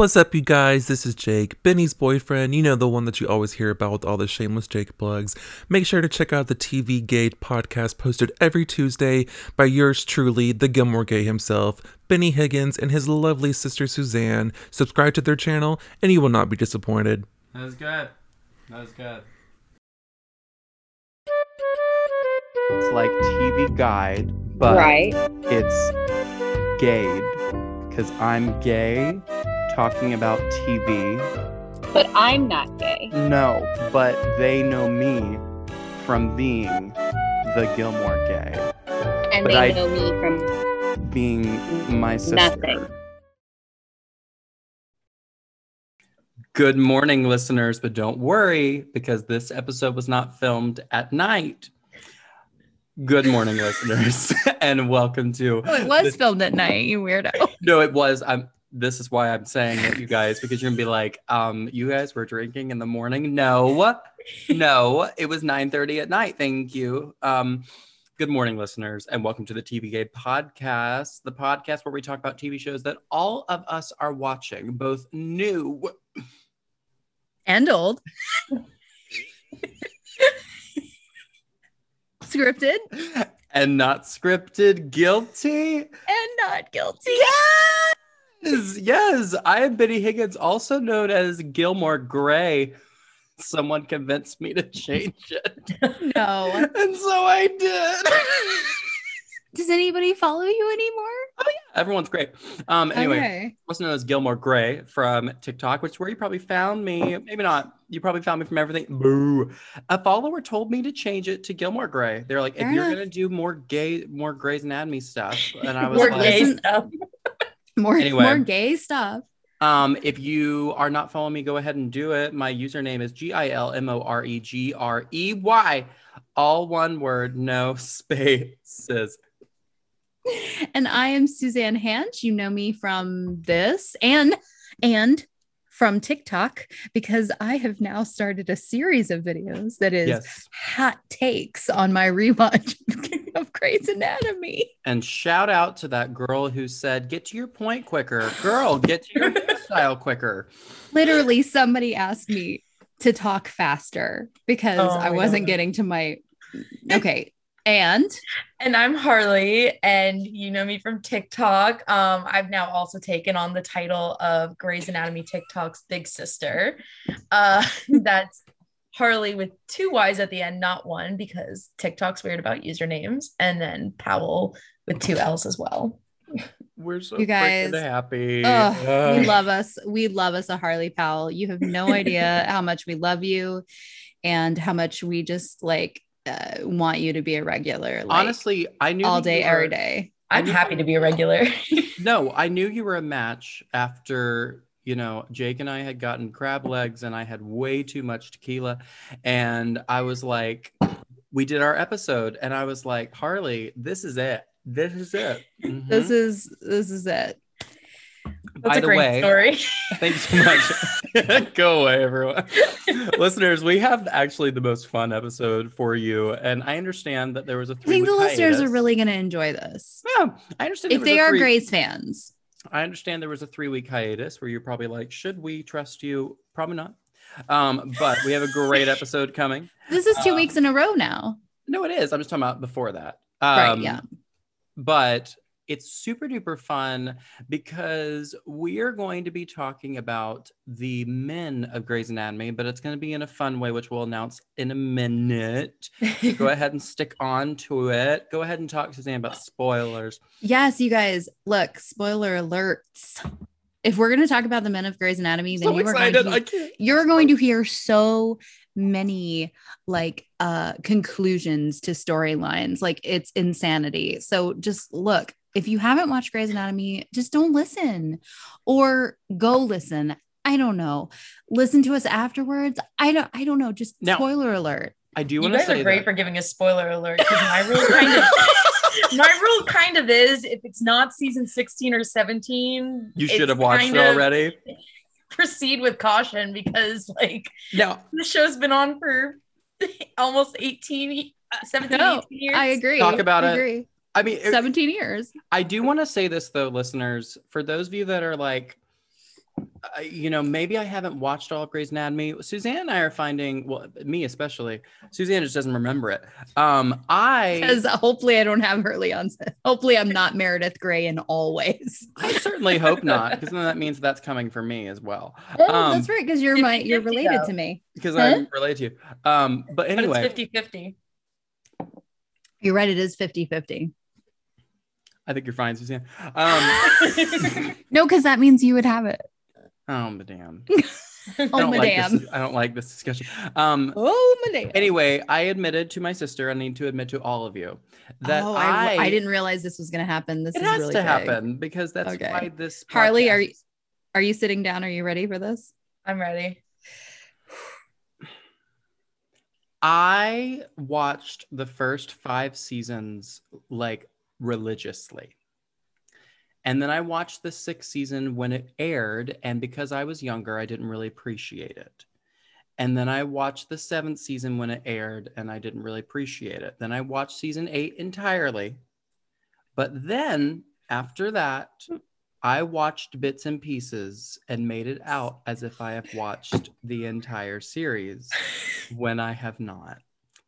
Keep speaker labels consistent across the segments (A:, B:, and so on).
A: What's up, you guys? This is Jake, Benny's boyfriend. You know, the one that you always hear about with all the shameless Jake plugs. Make sure to check out the TV Gay podcast posted every Tuesday by yours truly, the Gilmore Gay himself, Benny Higgins, and his lovely sister Suzanne. Subscribe to their channel, and you will not be disappointed.
B: That was good. That was good.
C: It's like TV Guide, but
D: right.
C: it's gay because I'm gay talking about TV.
D: But I'm not gay.
C: No, but they know me from being the Gilmore gay,
D: And
C: But
D: they
C: I-
D: know me from
C: being my sister.
D: Nothing.
B: Good morning, listeners, but don't worry because this episode was not filmed at night. Good morning, listeners, and welcome to.
E: Oh, it was
B: this-
E: filmed at night, you weirdo.
B: No, it was. I'm. This is why I'm saying it, you guys, because you're gonna be like, um, you guys were drinking in the morning. No, no, it was 9:30 at night. Thank you. Um, good morning, listeners, and welcome to the TV Gay podcast, the podcast where we talk about TV shows that all of us are watching, both new
E: And old. Scripted
B: and not scripted. Guilty.
E: and not guilty.
B: Yes, yes. I am Benny Higgins, also known as Gilmore Grey. Someone convinced me to change it.
E: No.
B: And so I did.
E: Does anybody follow you anymore?
B: Oh yeah, everyone's great. Um, anyway,
E: Okay.
B: also known as Gilmore Grey from TikTok, which is where you probably found me. Maybe not. You probably found me from everything. Boo. A follower told me to change it to Gilmore Grey. They're like,
E: Fair
B: if you're
E: enough.
B: gonna do more gay, more Grey's Anatomy stuff, and I was
E: More
B: like,
E: gay stuff. More,
B: Anyway.
E: more gay stuff.
B: Um, if you are not following me, go ahead and do it. My username is G I L M O R E G R E Y, all one word, no spaces.
E: And I am Suzanne Hanch. You know me from this and and from TikTok because I have now started a series of videos that is
B: Yes.
E: hot takes on my rewatch of Grey's Anatomy.
B: And shout out to that girl who said, "Get to your point quicker, girl. Get to your style quicker."
E: Literally, somebody asked me to talk faster because
F: Oh
E: I wasn't getting to my. Okay. And
F: And I'm Harley, and you know me from TikTok. Um, I've now also taken on the title of Grey's Anatomy TikTok's big sister. Uh, that's Harley with two Y's at the end, not one, because TikTok's weird about usernames, and then Powell with two L's as well.
B: We're so
E: You guys-
B: freaking happy.
E: Ugh, we love us. We love us a Harley Powell. You have no idea how much we love you and how much we just like uh, want you to be a regular. Like,
B: Honestly, I knew
E: all day, every
B: were-
E: day.
F: I'm happy to be a regular.
B: No, I knew you were a match after, you know, Jake and I had gotten crab legs and I had way too much tequila. And I was like, we did our episode and I was like, Harley, this is it. This is it. Mhm.
E: This is this is it.
F: That's
B: By
F: a
B: the
F: great
B: way,
F: story.
B: Thanks so much. Go away, everyone. Listeners, we have actually the most fun episode for you. And I understand that there was a
E: I
B: three
E: think the listeners are really going to enjoy this
B: Yeah, I understand.
E: if they are
B: three-
E: Grey's fans.
B: I understand there was a three week hiatus where you're probably like, should we trust you? Probably not. Um, but we have a great episode coming.
E: This is two
B: Uh,
E: weeks in a row now.
B: No, it is. I'm just talking about before that. Um,
E: Right, yeah.
B: But it's super duper fun because we are going to be talking about the men of Grey's Anatomy, but it's going to be in a fun way, which we'll announce in a minute. Go ahead and stick on to it. Go ahead and talk, to Suzanne, about spoilers.
E: Yes, you guys, look, spoiler alerts. If we're going to talk about the men of Grey's Anatomy, then
B: So
E: you are going
B: excited.
E: to
B: I
E: you're going to hear so many like uh conclusions to storylines like it's insanity so just look if you haven't watched Grey's Anatomy just don't listen or go listen I don't know listen to us afterwards I don't I don't know just
B: Now-
E: spoiler alert
B: I do want to say.
F: You guys
B: say
F: are great
B: that.
F: for giving a spoiler alert because my rule kind of my rule kind of is if it's not season 16 or 17
B: You should have watched
F: kind
B: it
F: of
B: already.
F: proceed with caution because like
B: Now,
F: the show's been on for almost 18 uh, 17
E: No,
F: 18 years
E: I agree
B: Talk about
E: I
B: it.
E: Agree
B: I mean, it-
E: 17 years
B: I do want to say this though, listeners, for those of you that are like, uh, you know, maybe I haven't watched all of Grey's Anatomy. Suzanne and I are finding, well, me especially. Suzanne just doesn't remember it. Um, I
E: Because hopefully I don't have early onset. Hopefully I'm not Meredith Grey in all ways.
B: I certainly hope not, because then that means that's coming for me as well.
E: Oh,
B: Um,
E: that's right, because you're my you're related
F: though.
E: to me.
B: Because
E: Huh?
B: I'm related to you. Um, but
F: But
B: anyway,
F: it's 50 50.
E: You're right, it is 50-50.
B: I think you're fine, Suzanne. Um,
E: No, because that means you would have it.
B: oh, madame.
E: Oh,
B: I don't like this. I don't like this discussion. Um,
E: Oh, madame.
B: anyway, I admitted to my sister. I need to admit to all of you that
E: oh,
B: I,
E: I, I didn't realize this was going to happen. This
B: It
E: is
B: has
E: really
B: to
E: big.
B: happen because that's
E: Okay.
B: why this.
E: Harley, are you- Are you sitting down? Are you ready for this?
F: I'm ready.
B: I watched the first five seasons like religiously. And then I watched the sixth season when it aired. And because I was younger, I didn't really appreciate it. And then I watched the seventh season when it aired and I didn't really appreciate it. Then I watched season eight entirely. But then after that, I watched bits and pieces and made it out as if I have watched the entire series when I have not.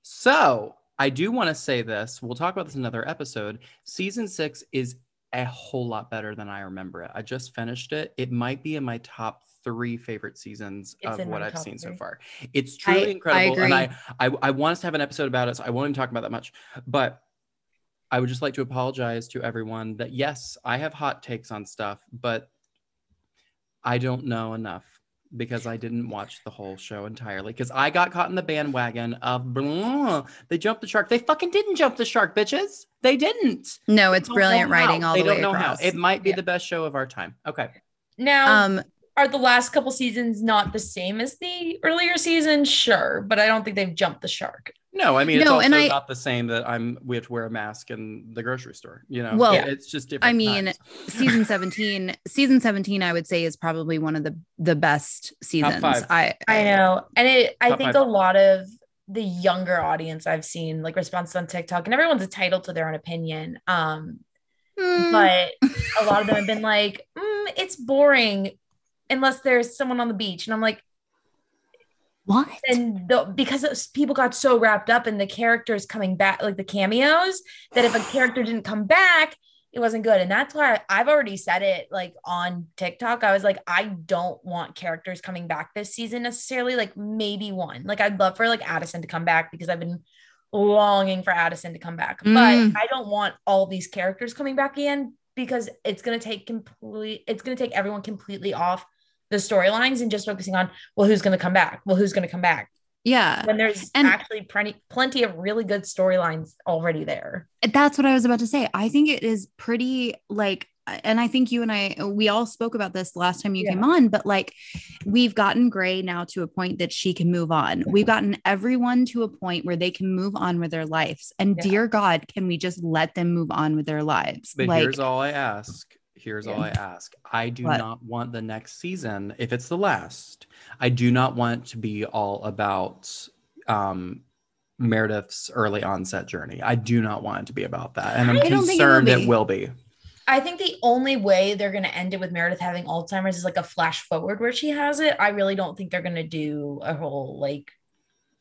B: So I do want to say this. We'll talk about this in another episode. Season six is a whole lot better than I remember it. I just finished it. It might be in my top three favorite seasons
F: It's
B: of what I've seen so far. It's truly
E: I
B: incredible. and I. I I want us to have an episode about it, so I won't even talk about that much. But I would just like to apologize to everyone that yes, I have hot takes on stuff, but I don't know enough because I didn't watch the whole show entirely. Because I got caught in the bandwagon of blah, they jumped the shark. They fucking didn't jump the shark, bitches. They didn't.
E: No, it's brilliant
B: know how.
E: writing all
B: they
E: the
B: don't
E: way
B: know
E: across.
B: how. It might be
F: Yeah.
B: the best show of our time. Okay.
F: Now,
E: um,
F: are the last couple seasons not the same as the earlier season? Sure, but I don't think they've jumped the shark.
B: No, I mean it's
E: No,
B: also
E: and I-
B: not the same that I'm we have to wear a mask in the grocery store. You know,
E: Well,
B: it's just different.
E: I mean,
B: times.
E: season 17 season 17 i would say is probably one of the the best seasons
B: five.
E: i
F: I know. And it I think
B: five.
F: a lot of the younger audience I've seen like responses on TikTok and everyone's entitled to their own opinion. Um,
E: Hmm,
F: but a lot of them have been like, "Mm, it's boring unless there's someone on the beach. And I'm like,
E: what
F: and the, because people got so wrapped up in the characters coming back, like the cameos, that if a character didn't come back, it wasn't good. And that's why I've already said it like on TikTok. I was like, I don't want characters coming back this season necessarily. Like maybe one. Like I'd love for like Addison to come back because I've been longing for Addison to come back.
E: Mm.
F: But I don't want all these characters coming back again because it's gonna take complete it's gonna take everyone completely off the storylines and just focusing on well who's gonna come back well who's gonna come back
E: yeah
F: when there's
E: And-
F: actually plenty plenty of really good storylines already there.
E: that's what i was about to say i think it is pretty like and i think you and i we all spoke about this last time you
F: Yeah.
E: came on but like we've gotten grey now to a point that she can move on we've gotten everyone to a point where they can move on with their lives and
F: Yeah.
E: dear god can we just let them move on with their lives
B: But
E: like
B: here's all I ask. Here's all I ask. I do
E: What?
B: not want the next season, if it's the last, I do not want to be all about um Meredith's early onset journey. I do not want it to be about that. And I'm
E: I don't it will
B: concerned it will be.
F: I think the only way they're gonna end it with Meredith having Alzheimer's is like a flash forward where she has it. I really don't think they're gonna do a whole like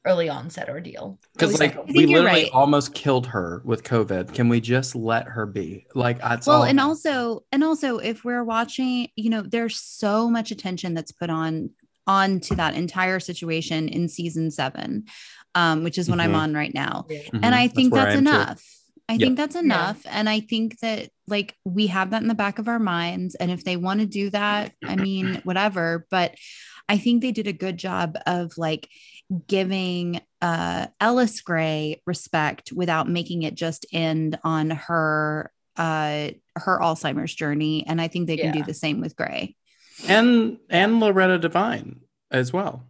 F: early onset ordeal.
B: Because
F: least I
B: like we literally
E: right.
B: almost killed her with COVID. Can we just let her be? Like that's
E: well
B: all
E: and also and also if we're watching you know there's so much attention that's put on on to that entire situation in season seven um which is what i'm
B: Mhm.
E: on right now
B: Mhm,
E: and i think
B: where
E: that's
B: I am too.
E: enough i
B: Yep.
E: think that's enough and i think that like we have that in the back of our minds and if they want to do that i mean whatever but i think they did a good job of like giving uh ellis grey respect without making it just end on her uh her alzheimer's journey and i think they can do the same with grey
B: And and Loretta Devine as well.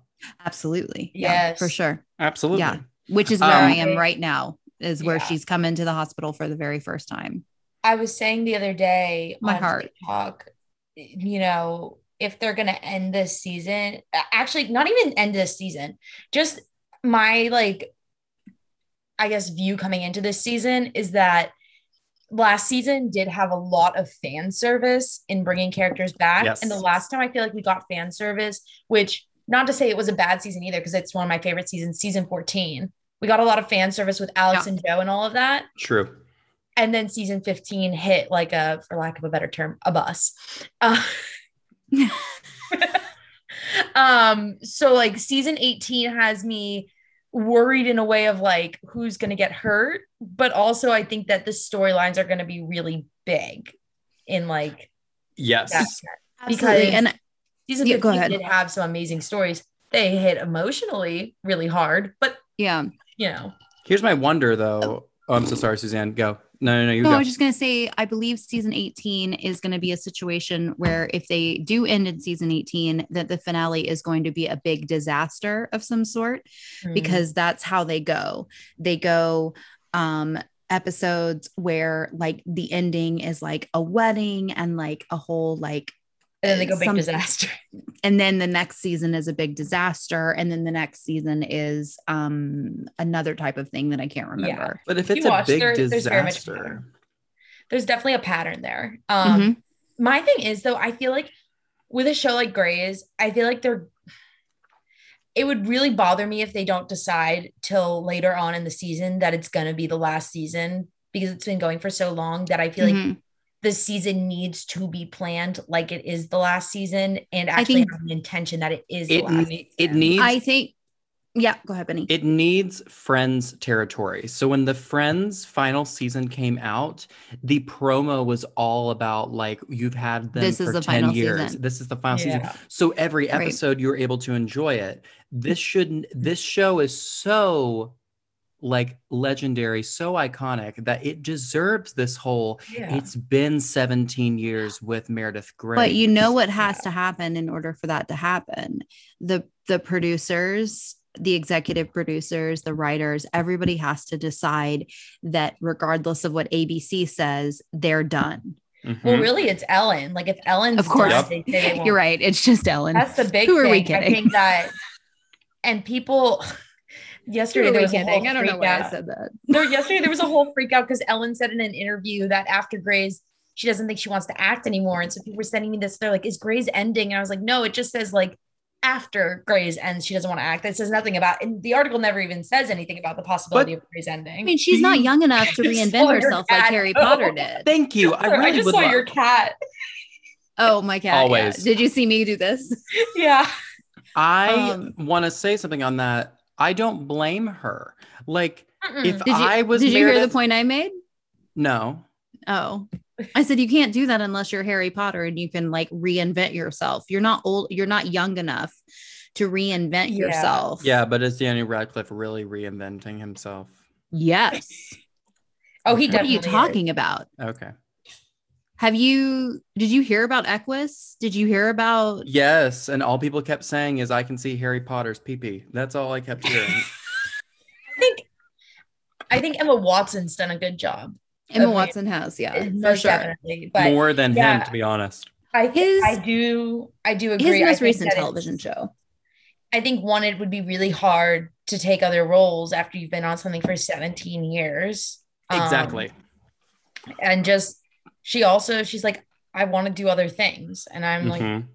E: absolutely yeah
F: Yes.
E: for sure
B: Absolutely.
E: Yeah. which is where
B: Um,
E: i am right now is where
F: Yeah.
E: she's come into the hospital for the very first time
F: I was saying the other day
E: My
F: on
E: heart.
F: TikTok, you know, if they're gonna end this season, actually not even end this season, just my like I guess view coming into this season is that last season did have a lot of fan service in bringing characters back.
B: Yes.
F: And the last time I feel like we got fan service, which not to say it was a bad season either, because it's one of my favorite seasons, season 14. We got a lot of fan service with Alex
E: Yeah.
F: and Jo and all of that.
B: True.
F: And then season 15 hit like a, for lack of a better term, a bus. Uh, um, so like season 18 has me worried in a way of like who's gonna get hurt, but also I think that the storylines are gonna be really big in like
B: Yes.
F: Because-
E: and
F: season
E: Yeah,
F: 15
E: go ahead.
F: did have some amazing stories. They hit emotionally really hard, but
E: yeah.
F: you know,
B: Here's my wonder though. Oh, I'm so sorry, Suzanne. Go. No, no, no. You
E: No,
B: go.
E: I was just going to say, I believe season 18 is going to be a situation where if they do end in season 18, that the finale is going to be a big disaster of some sort
F: Mm.
E: because that's how they go. They go um episodes where like the ending is like a wedding and like a whole like
F: and then they go big disaster.
E: and then the next season is a big disaster and then the next season is um another type of thing that I can't remember.
B: but if
F: You
B: it's a
F: watch,
B: big
F: there- there's very much
B: disaster,
F: pattern. There's definitely a pattern there. Um,
E: Mhm.
F: my thing is though, I feel like with a show like Grey's, I feel like they're it would really bother me if they don't decide till later on in the season that it's gonna be the last season because it's been going for so long that I feel like
E: Mhm.
F: The season needs to be planned like it is the last season and actually
E: think-
F: have an intention that it is the
B: it
F: last
B: ne- it needs
E: I think yeah, go ahead, Benny.
B: it needs Friends territory. So when the Friends final season came out, the promo was all about like you've had them
E: This is
B: for
E: the
B: 10
E: final
B: years.
E: season.
B: This is the final season. So every
E: Right.
B: episode you're able to enjoy it. This shouldn't this show is so like legendary, so iconic that it deserves this whole
F: Yeah.
B: it's been 17 years with Meredith Grey.
E: But you know what has to happen in order for that to happen. The the producers, the executive producers, the writers, everybody has to decide that regardless of what ABC says, they're done.
B: Mhm.
F: well, really, it's Ellen. Like if Ellen's
E: Of course.
F: done, they they won't
E: You're right. It's just Ellen.
F: That's the big
E: Who are
F: thing.
E: we
F: I
E: kidding?
F: think that, and people yesterday there was a whole
E: I don't know
F: freak
E: why I
F: out.
E: said that.
F: No, yesterday there was a whole freak out because Ellen said in an interview that after Grey's, she doesn't think she wants to act anymore. And so people were sending me this. They're like, "Is Grey's ending?" And I was like, "No, it just says like." After Grey's ends, she doesn't want to act. It says nothing about, and the article never even says anything about the possibility of Grey's ending.
E: I mean, she's not young enough to reinvent
F: saw your
E: herself like
F: cat.
E: Harry Potter did.
B: Thank you. I really
F: just
B: would
F: saw
B: love-
F: your cat.
E: Oh, my cat. yeah.
B: Always.
E: Did you see me do this?
F: yeah.
B: I
E: Um,
B: want to say something on that. I don't blame her. Like,
F: Mm-mm.
B: if
E: Did you,
B: I was
E: did you hear the point I made?
B: no,
E: Oh, I said you can't do that unless you're Harry Potter and you can like reinvent yourself. You're not old. You're not young enough to reinvent
F: Yeah.
E: yourself.
B: yeah, but is Daniel Radcliffe really reinventing himself?
E: Yes.
F: oh, he
B: What
E: What are
F: definitely.
E: you
F: is.
E: talking about?
B: Okay.
E: Have you? Did you hear about Equus? Did you hear about?
B: Yes, and all people kept saying is, "I can see Harry Potter's pee-pee." That's all I kept hearing.
F: I think. I think Emma Watson's done a good job.
E: Emma
F: Okay.
E: Watson has, yeah, for sure.
F: But
B: More than him, to be honest.
F: I
E: His-
F: I do I do agree.
E: His most recent television show.
F: I think one, it would be really hard to take other roles after you've been on something for 17 years. Um,
B: Exactly.
F: and just she also she's like, I want to do other things. And I'm like,
B: Mhm.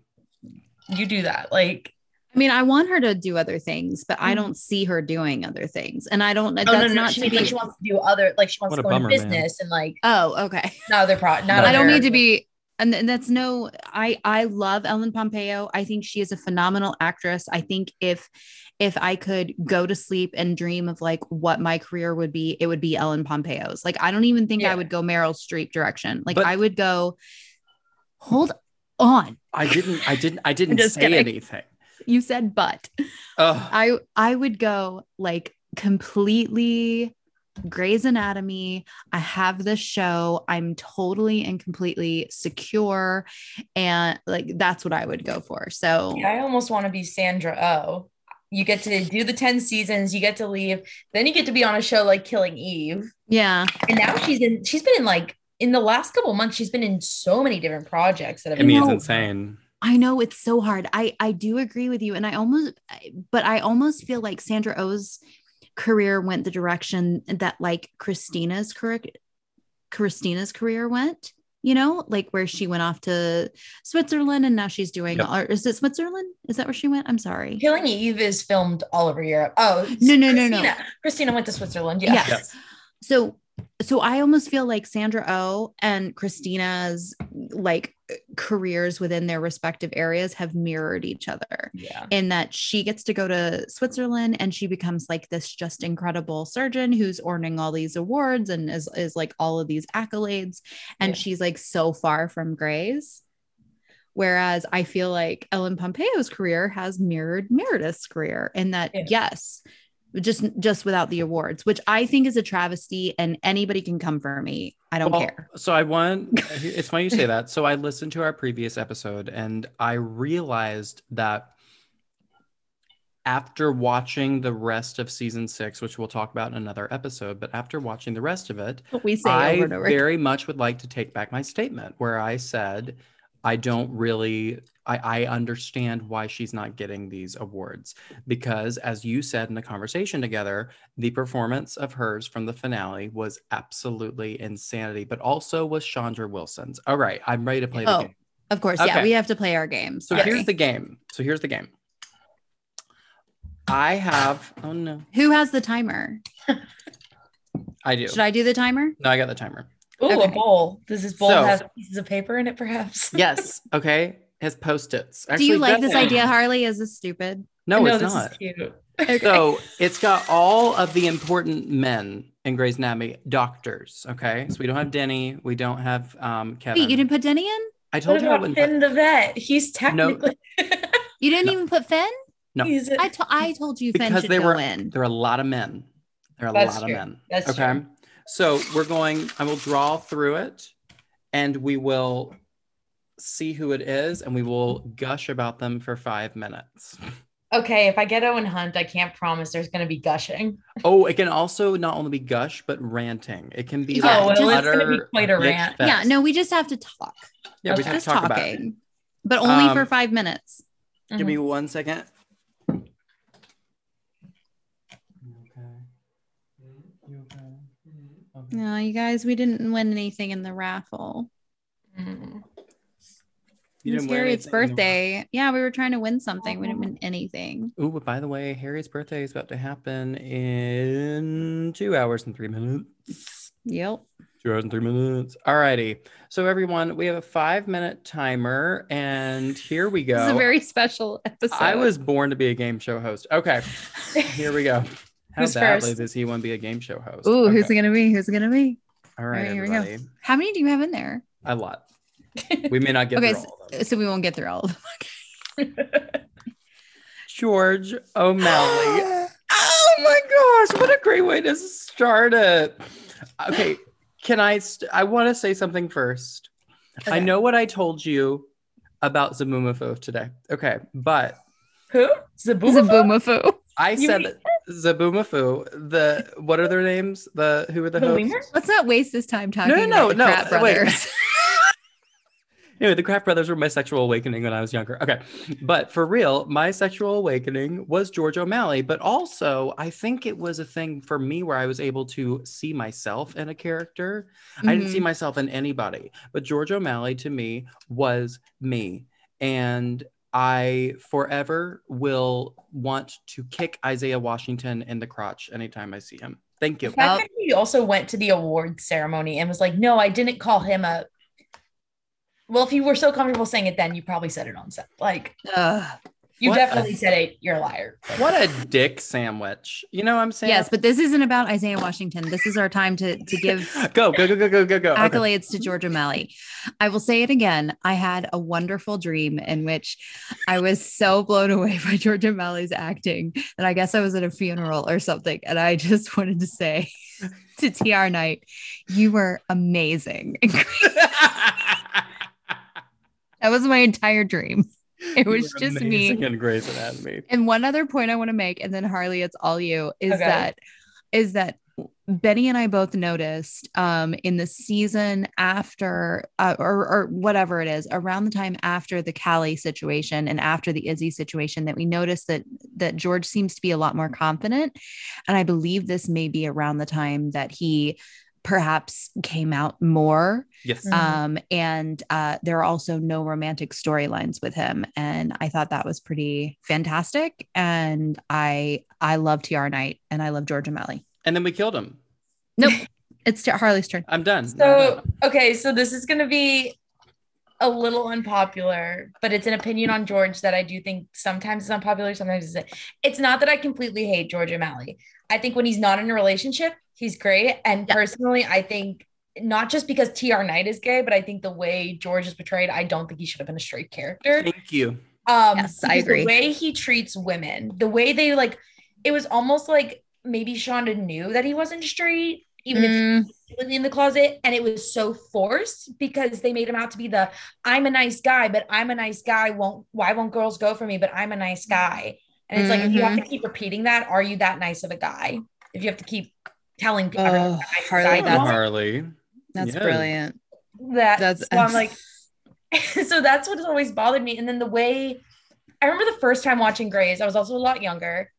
F: you do that. Like,
E: I mean, I want her to do other things, but I
F: Mhm.
E: don't see her doing other things, and I don't.
F: oh
E: that's
F: no, no,
E: not
F: she
E: to
F: means
E: be.
F: like she wants to do other like she wants to go
B: bummer,
F: into
B: man.
F: business and like
E: oh, okay.
F: not other pro not
B: No.
E: I don't need to be and th- that's no I I love Ellen Pompeo. I think she is a phenomenal actress. I think if if I could go to sleep and dream of like what my career would be, it would be Ellen Pompeo's. Like I don't even think
F: Yeah.
E: I would go Meryl Streep direction. Like
B: But-
E: I would go hold on.
B: I didn't. I didn't. I didn't
E: just
B: say
E: kidding.
B: anything.
E: You said but.
B: Ugh.
E: I I would go like completely Grey's Anatomy. I have this show. I'm totally and completely secure. And like that's what I would go for. So
F: Yeah, I almost want to be Sandra Oh. You get to do the 10 seasons, you get to leave, then you get to be on a show like Killing Eve.
E: yeah.
F: And now she's in she's been in like in the last couple months, she's been in so many different projects that have
B: I mean, it's insane.
E: I know it's so hard. I I do agree with you, and I almost, but I almost feel like Sandra Oh's career went the direction that like Cristina's career Cristina's career went. You know, like where she went off to Switzerland and now she's doing.
B: Yep.
E: Or is it Switzerland? Is that where she went? I'm sorry.
F: Killing Eve is filmed all over Europe. Oh
E: No, no, no, no.
F: Cristina. Cristina went to Switzerland. Yeah.
E: Yes.
B: Yes.
E: So so I almost feel like Sandra O and Cristina's like careers within their respective areas have mirrored each other
F: Yeah.
E: in that she gets to go to Switzerland and she becomes like this just incredible surgeon who's earning all these awards and is, is like all of these accolades and
F: Yeah.
E: she's like so far from Grey's whereas I feel like Ellen Pompeo's career has mirrored Meredith's career in that
F: Yeah.
E: yes just just without the awards which I think is a travesty and anybody can come for me I don't
B: Well,
E: care
B: So I want. It's funny you say that. So I listened to our previous episode, and I realized that after watching the rest of season six, which we'll talk about in another episode, but after watching the rest of it,
E: we say
B: I
E: over over
B: very much would like to take back my statement where I said I don't really I, I understand why she's not getting these awards because as you said in the conversation together, the performance of hers from the finale was absolutely insanity, but also was Chandra Wilson's. All right, I'm ready to play the
E: Oh,
B: game.
E: of course yeah we have to play our game
B: So
E: sorry.
B: here's the game. So here's the game. I have oh no,
E: who has the timer
B: I do.
E: should I do the timer
B: No, I got the timer.
F: Ooh, a bowl. Does this bowl
B: So-
F: have pieces of paper in it, perhaps?
B: Yes. Okay. Has post-its.
E: do you like this
B: doesn't.
E: idea Harley is this stupid
B: No, it's
F: this
B: not.
F: is cute.
B: So it's got all of the important men in Grey's Anatomy, doctors. Okay, so we don't have Denny, we don't have um, Kevin.
E: Wait, you didn't put Denny in
B: I
F: What
B: told you I
F: about
B: wouldn't.
F: Finn
B: Put,
F: the vet? He's technically No.
E: you didn't
B: No.
E: even put Finn
B: No.
F: he's a-
E: I to- I told you Finn
B: because
E: should
B: they
E: go in
B: there are a lot of men. There are a
F: That's
B: lot
F: true.
B: of men.
F: That's
B: okay.
F: true.
B: So we're going. I will draw through it, and we will see who it is, and we will gush about them for five minutes.
F: okay. If I get Owen Hunt, I can't promise there's going to be gushing.
B: Oh, it can also not only be gush but ranting. It can be
E: Yeah,
F: oh,
B: like
F: well,
E: just-
F: it's going to be quite a rant.
B: fest.
E: yeah no we just have to talk
B: Yeah, we have
E: just
B: to talk about it.
E: talking but only for
B: Um,
E: five minutes
B: Give me one second.
E: no you guys we didn't win anything in the raffle
F: Mhm.
B: You didn't
E: Harriet's
B: anything in the
E: birthday yeah we were trying to win something we didn't win anything
B: Oh, but by the way, Harry's birthday is about to happen in two hours and three minutes.
E: yep
B: Two hours and three minutes. All righty. So everyone, we have a five minute timer, and here we go.
E: this is a very special episode
B: I was born to be a game show host. Okay, here we go. How
F: Who's
B: badly
F: first?
B: does he want to be a game show host?
E: Ooh, who's
B: Okay.
E: it gonna be? Who's it gonna be?
B: All right,
E: Alright, here we go. How many do you have in there?
B: A lot. We may not get
E: Okay,
B: through all of them.
E: So we won't get through all of them.
B: George O'Malley. oh my gosh, what a great way to start it. Okay, can I st- I want to say something first. I know what I told you about Zoboomafoo today. Okay, but
F: Who? Zabu?
E: Zoboomafoo.
B: I
F: You
B: said
F: mean-
B: Zoboomafoo, the what are their names? The who are the,
F: The
B: hosts?
F: lemur?
E: Let's not waste this time talking
B: No, no,
E: about the
B: no,
E: Kratt
B: no, wait. Anyway, the Kratt brothers were my sexual awakening when I was younger. Okay. But for real, my sexual awakening was George O'Malley. But also, I think it was a thing for me where I was able to see myself in a character. I didn't see mm. myself in anybody. But George O'Malley to me was me. And I forever will want to kick Isaiah Washington in the crotch anytime I see him. Thank you.
F: The fact that he also went to the award ceremony and was like, no, I didn't call him a. Well, if you were so comfortable saying it then, you probably said it on set. Like,
E: Ugh.
F: you definitely
B: a-
F: said it. You're a liar.
B: What a dick sandwich. You know what I'm saying?
E: Yes, but this isn't about Isaiah Washington. This is our time to to give
B: go, go, go, go, go, go, go. Okay.
E: accolades to George O'Malley. I will say it again. I had a wonderful dream in which I was so blown away by George O'Malley's acting that I guess I was at a funeral or something. And I just wanted to say to TR Knight, you were amazing. That was my entire dream. It was just me.
B: in Grey's Anatomy.
E: And one other point I want to make, and then Harley, it's all you, is
F: Okay.
E: that is that Benny and I both noticed um, in the season after, uh, or, or whatever it is, around the time after the Callie situation and after the Izzie situation, that we noticed that that George seems to be a lot more confident, and I believe this may be around the time that he perhaps came out more.
B: Yes.
F: Mhm.
E: Um, and uh, there are also no romantic storylines with him, and I thought that was pretty fantastic. And I I love T.R. Knight, and I love George O'Malley.
B: and then we killed him.
E: Nope, it's T- Harley's turn.
B: I'm done.
F: So, okay, so this is going to be a little unpopular, but it's an opinion on George that I do think sometimes is unpopular, sometimes it's it's not that I completely hate George O'Malley. I think when he's not in a relationship, he's great. And
E: Yeah.
F: personally, I think not just because TR Knight is gay, but I think the way George is portrayed, I don't think he should have been a straight character.
B: Thank you.
F: Um,
E: Yes, I agree.
F: The way he treats women, the way they like, it was almost like maybe Shonda knew that he wasn't straight, even if
E: Mm,
F: completely in the closet and it was so forced because they made him out to be the I'm a nice guy but I'm a nice guy won't why won't girls go for me but I'm a nice guy and it's like if you have to keep repeating that are you that nice of a guy if you have to keep telling people
E: Oh,
F: what a nice
E: Harley, that's-
B: Harley.
E: that's
B: Yeah.
E: brilliant.
F: that
E: that's-
F: so I'm like so that's what's always bothered me and then the way I remember the first time watching Grey's I was also a lot younger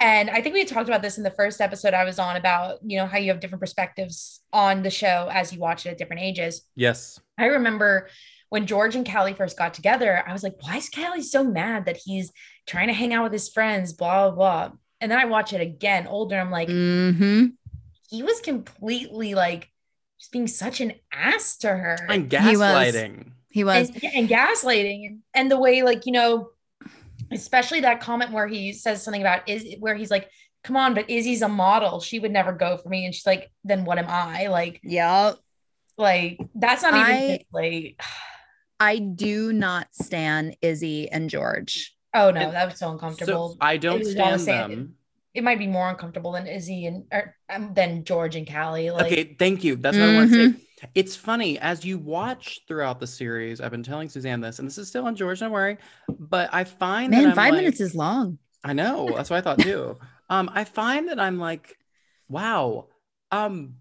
F: and I think we had talked about this in the first episode I was on about, you know, how you have different perspectives on the show as you watch it at different ages.
B: Yes.
F: I remember when George and Callie first got together, I was like, why is Callie so mad that he's trying to hang out with his friends, blah, blah, blah. And then I watch it again older. I'm like,
E: hmm
F: he was completely like just being such an ass to her.
B: And
E: He was-
B: gaslighting.
E: He was.
F: and, and gaslighting and, and the way like you know especially that comment where he says something about is where he's like come on but izzie's a model she would never go for me and she's like then what am i like
E: yeah,
F: like that's not even
E: I-
F: like
E: I do not stand Izzie and George.
F: oh no
B: And
F: that was so uncomfortable
B: So I don't
F: It was all
B: stand
F: sand-
B: them.
F: It might be more uncomfortable than izzie and or, um, than george and callie like
B: okay, thank you. That's what I want to
E: Mm-hmm.
B: say. It's funny as you watch throughout the series. I've been telling Suzanne this, and this is still on George. Don't worry, but I find that
E: Man, five
B: like-
E: minutes is long.
B: I know. That's what I thought too. um, I find that I'm like, wow. Um,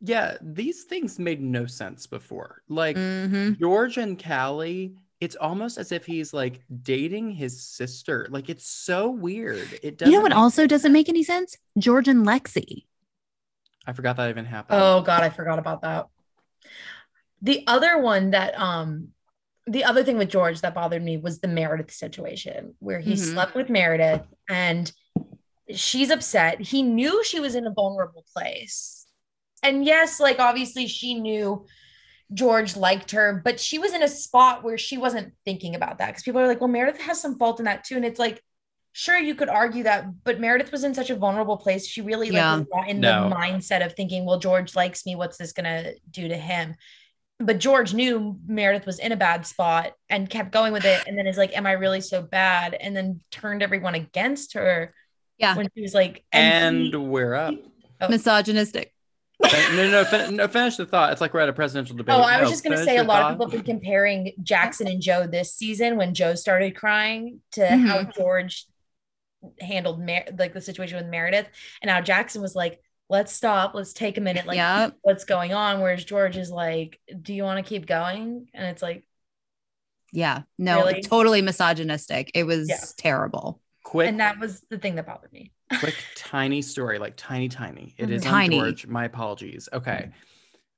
B: yeah, these things made no sense before. Like
E: Mhm.
B: George and Callie, it's almost as if he's like dating his sister. Like it's so weird. It
E: You
B: doesn't.
E: know what
B: make-
E: also doesn't make any sense? George and Lexie.
B: I forgot that even happened.
F: Oh god, I forgot about that. The other one that um the other thing with George that bothered me was the Meredith situation where he
E: Mhm.
F: slept with Meredith and she's upset. He knew she was in a vulnerable place. And yes, like obviously she knew George liked her, but she was in a spot where she wasn't thinking about that because people are like, well, Meredith has some fault in that too. And it's like, sure, you could argue that, but Meredith was in such a vulnerable place. She really like was not in
B: No.
F: the mindset of thinking, well, George likes me. What's this gonna do to him? But George knew Meredith was in a bad spot and kept going with it. And then is like, am I really so bad? And then turned everyone against her.
E: Yeah.
F: When she was like,
B: and
F: he-
B: we're up.
F: Oh.
E: Misogynistic.
B: Fin- no, no, fin- no, finish the thought. It's like we're at a presidential debate.
F: Oh, I was
B: No,
F: just going to say a lot
B: thought.
F: of people have been comparing Jackson and Jo this season when Jo started crying to mm-hmm. how George handled Mer- like the situation with Meredith, and now Jackson was like, "Let's stop, let's take a minute, like
E: Yeah.
F: what's going on?" Whereas George is like, "Do you want to keep going?" And it's like,
E: Yeah. No,
F: Really?
E: totally misogynistic. It was
F: Yeah.
E: terrible.
B: Quick,
F: and that was the thing that bothered me.
B: quick, tiny story, like tiny, tiny. It mm-hmm. is
E: Tiny.
B: on George. My apologies. Okay. Mm-hmm.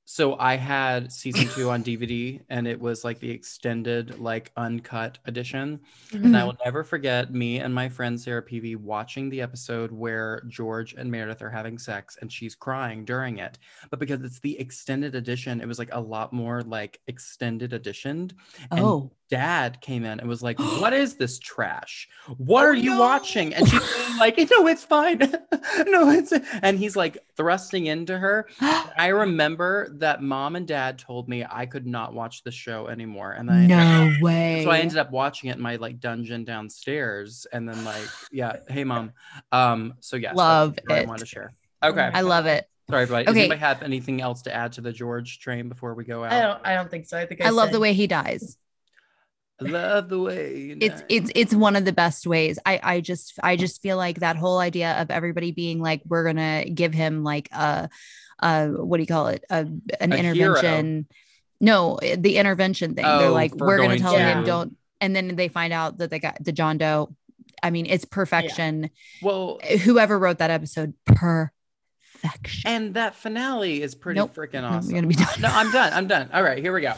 B: So I had season two on DVD and it was like the extended, like uncut edition. And I mm-hmm. will never forget me and my friend Sarah Peavy watching the episode where George and Meredith are having sex and she's crying during it. But because it's the extended edition, it was like a lot more like extended editioned. And
E: Oh.
B: dad came in and was like, What is this trash? What
E: Oh,
B: are you
E: no.
B: watching? And she's like, No, it's fine. no, it's and he's like thrusting into her. I remember that mom and dad told me I could not watch the show anymore. And I
E: no way.
B: so I ended up watching it in my like dungeon downstairs, and then like, yeah, hey mom. Um, so yes, that's
E: Love
B: what I
E: it.
B: wanted to share. Okay,
E: I love it.
B: sorry, everybody. Does
E: Okay.
B: anybody have anything else to add to the George train before we go out?
F: I don't, I don't think so. I think
E: I love
F: said-
E: the way he dies.
B: I love the way you
E: It's
B: know.
E: it's it's one of the best ways. I I just I just feel like that whole idea of everybody being like we're gonna give him like a uh what do you call it a an
B: A hero.
E: intervention. No, the intervention thing.
B: Oh,
E: They're like we're gonna
B: going
E: tell him don't, and then they find out that they got the John Doe. I mean, it's perfection.
B: well,
E: Whoever wrote that episode, perfection.
B: And that finale is pretty
E: Nope.
B: freaking
E: No,
B: awesome.
E: we gonna be done.
B: No, I'm done. I'm done. All right, here we go.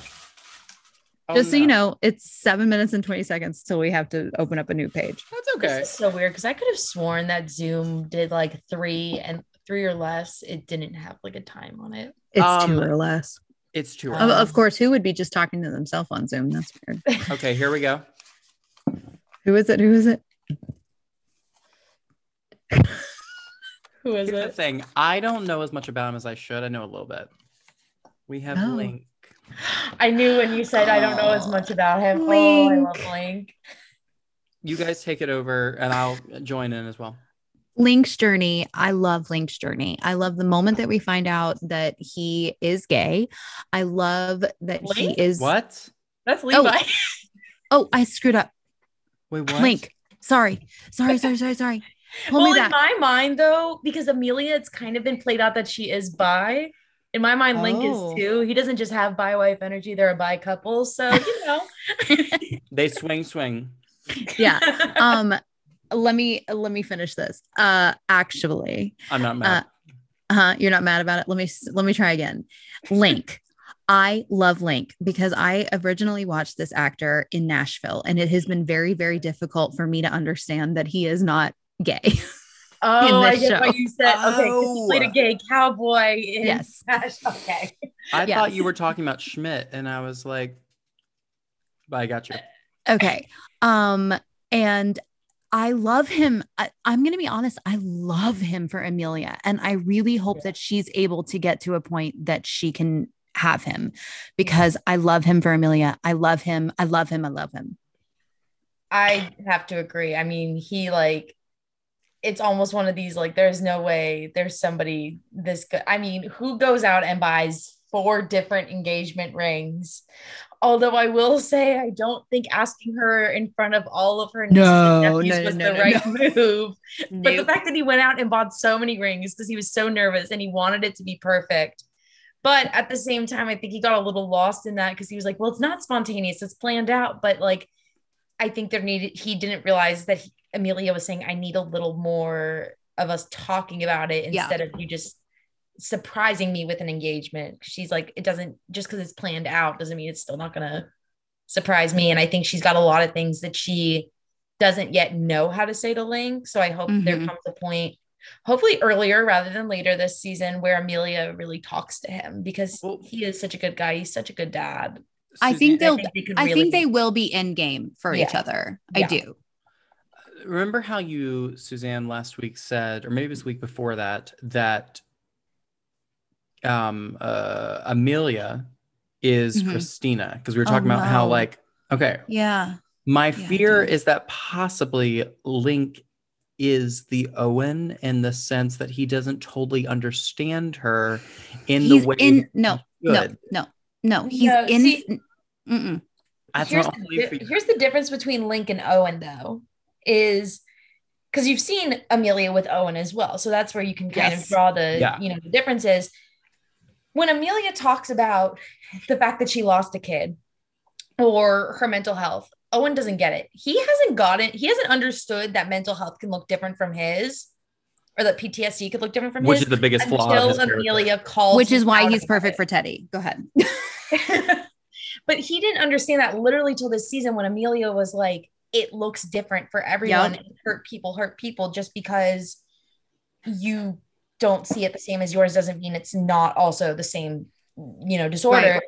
B: Oh,
E: Just so you know, it's seven minutes and 20 seconds till we have to open up a new page.
B: That's okay.
F: This is so weird because I could have sworn that Zoom did like three and three or less. It didn't have like a time on it.
E: It's
B: Um,
E: two or less.
B: It's
F: two.
E: Of,
B: early.
E: of course, who would be just talking to themselves on Zoom? That's weird.
B: Okay, here we go.
E: Who is it? Who is it?
F: Who is
B: Here's the
F: it?
B: thing. I don't know as much about him as I should. I know a little bit. We have
E: Oh.
B: Link.
F: I knew when you said I don't know as much about him. Oh, I
E: Link.
F: love Link.
B: You guys take it over, and I'll join in as well.
E: Link's journey. I love Link's journey. I love the moment that we find out that he is gay. I love that
F: Link?
E: he is.
B: What?
F: That's Levi.
E: Oh, I screwed up.
B: Wait, what?
E: Link. Sorry. Sorry, sorry, sorry, sorry. Pull
F: well,
E: me
F: in my mind, though, because Amelia, it's kind of been played out that she is bi. In my mind, Link
E: Oh.
F: is too. He doesn't just have bi wife energy; they're a bi couple. So you know.
B: They swing, swing.
E: yeah. Um, let me let me finish this. Uh actually,
B: I'm not mad.
E: uh you're not mad about it. Let me let me try again. Link. I love Link because I originally watched this actor in Nashville and it has been very, very difficult for me to understand that he is not gay.
F: oh, I
E: this
F: get
E: show.
F: what you said. Okay, 'cause he played a
B: Oh.
F: gay cowboy. In
E: Yes.
F: Smash. Okay.
B: I
E: yes.
B: thought you were talking about Schmidt, and I was like, but I got you.
E: Okay. Um, and I love him. I, I'm going to be honest. I love him for Amelia. And I really hope
F: Yeah.
E: that she's able to get to a point that she can have him because I love him for Amelia. I love him. I love him. I love him.
F: I have to agree. I mean, he like it's almost one of these like there's no way there's somebody this good. I mean, who goes out and buys four different engagement rings? Although I will say I don't think asking her in front of all of her nieces and
E: No,
F: nephews
E: no,
F: was
E: no,
F: the right move. But the fact that he went out and bought so many rings because he was so nervous and he wanted it to be perfect. But at the same time, I think he got a little lost in that because he was like, well, it's not spontaneous, it's planned out. But like, I think there needed, he didn't realize that he, Amelia was saying, I need a little more of us talking about it
E: Yeah.
F: instead of you just surprising me with an engagement. She's like, it doesn't, just because it's planned out doesn't mean it's still not going to surprise me. And I think she's got a lot of things that she doesn't yet know how to say to Link. So I hope there
E: Mhm.
F: comes a point, hopefully earlier rather than later this season, where Amelia really talks to him because
B: Well-
F: he is such a good guy. He's such a good dad.
E: I think they'll,
F: I think they could
E: I
F: really
E: think they
F: be-
E: will be in game for each
F: Yeah.
E: other.
F: Yeah.
E: I do.
B: remember how you, Suzanne, last week said, or maybe it was the week before that, that um uh Amelia is
E: Mhm.
B: Christina because we were
E: Oh,
B: talking about how like okay
E: Yeah.
B: my
E: I
B: fear is that possibly Link is the Owen in the sense that he doesn't totally understand her in
E: He's
B: the way
E: in, no,
B: he
E: no, no, no. He's
F: No,
E: in.
F: see-
B: That's
F: here's, the,
B: only
F: di-
B: fear.
F: here's the difference between Link and Owen, though, is because you've seen Amelia with Owen as well. So that's where you can kind
E: Yes.
F: of draw the,
B: Yeah.
F: you know, the difference is when Amelia talks about the fact that she lost a kid or her mental health, Owen doesn't get it. He hasn't gotten, he hasn't understood that mental health can look different from his or that PTSD could look different from his.
B: which
F: his
B: is the biggest flaw of
F: until. Amelia calls
E: Which is why he's perfect
F: it.
E: for Teddy. Go ahead.
F: but he didn't understand that literally till this season when Amelia was like, it looks different for everyone.
E: Yep.
F: Hurt people hurt people just because you don't see it the same as yours doesn't mean it's not also the same, you know, disorder.
E: Right.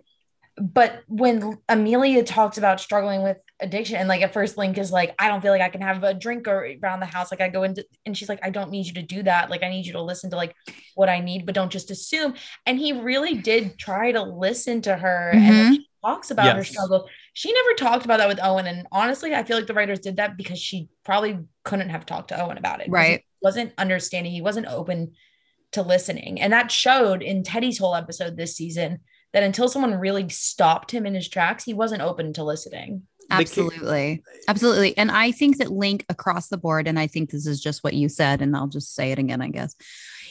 F: But when Amelia talked about struggling with addiction, and like at first Link is like, I don't feel like I can have a drink or around the house. Like I go into, and she's like, I don't need you to do that. Like I need you to listen to like what I need, but don't just assume. And he really did try to listen to her and when mm-hmm. she talks about her
B: Yes.
F: struggle. She never talked about that with Owen. And honestly, I feel like the writers did that because she probably couldn't have talked to Owen about it.
E: Right.
F: Wasn't understanding. He wasn't open to listening. And that showed in Teddy's whole episode this season that until someone really stopped him in his tracks, he wasn't open to listening.
E: Absolutely. Absolutely. And I think that Link across the board, and I think this is just what you said, and I'll just say it again, I guess.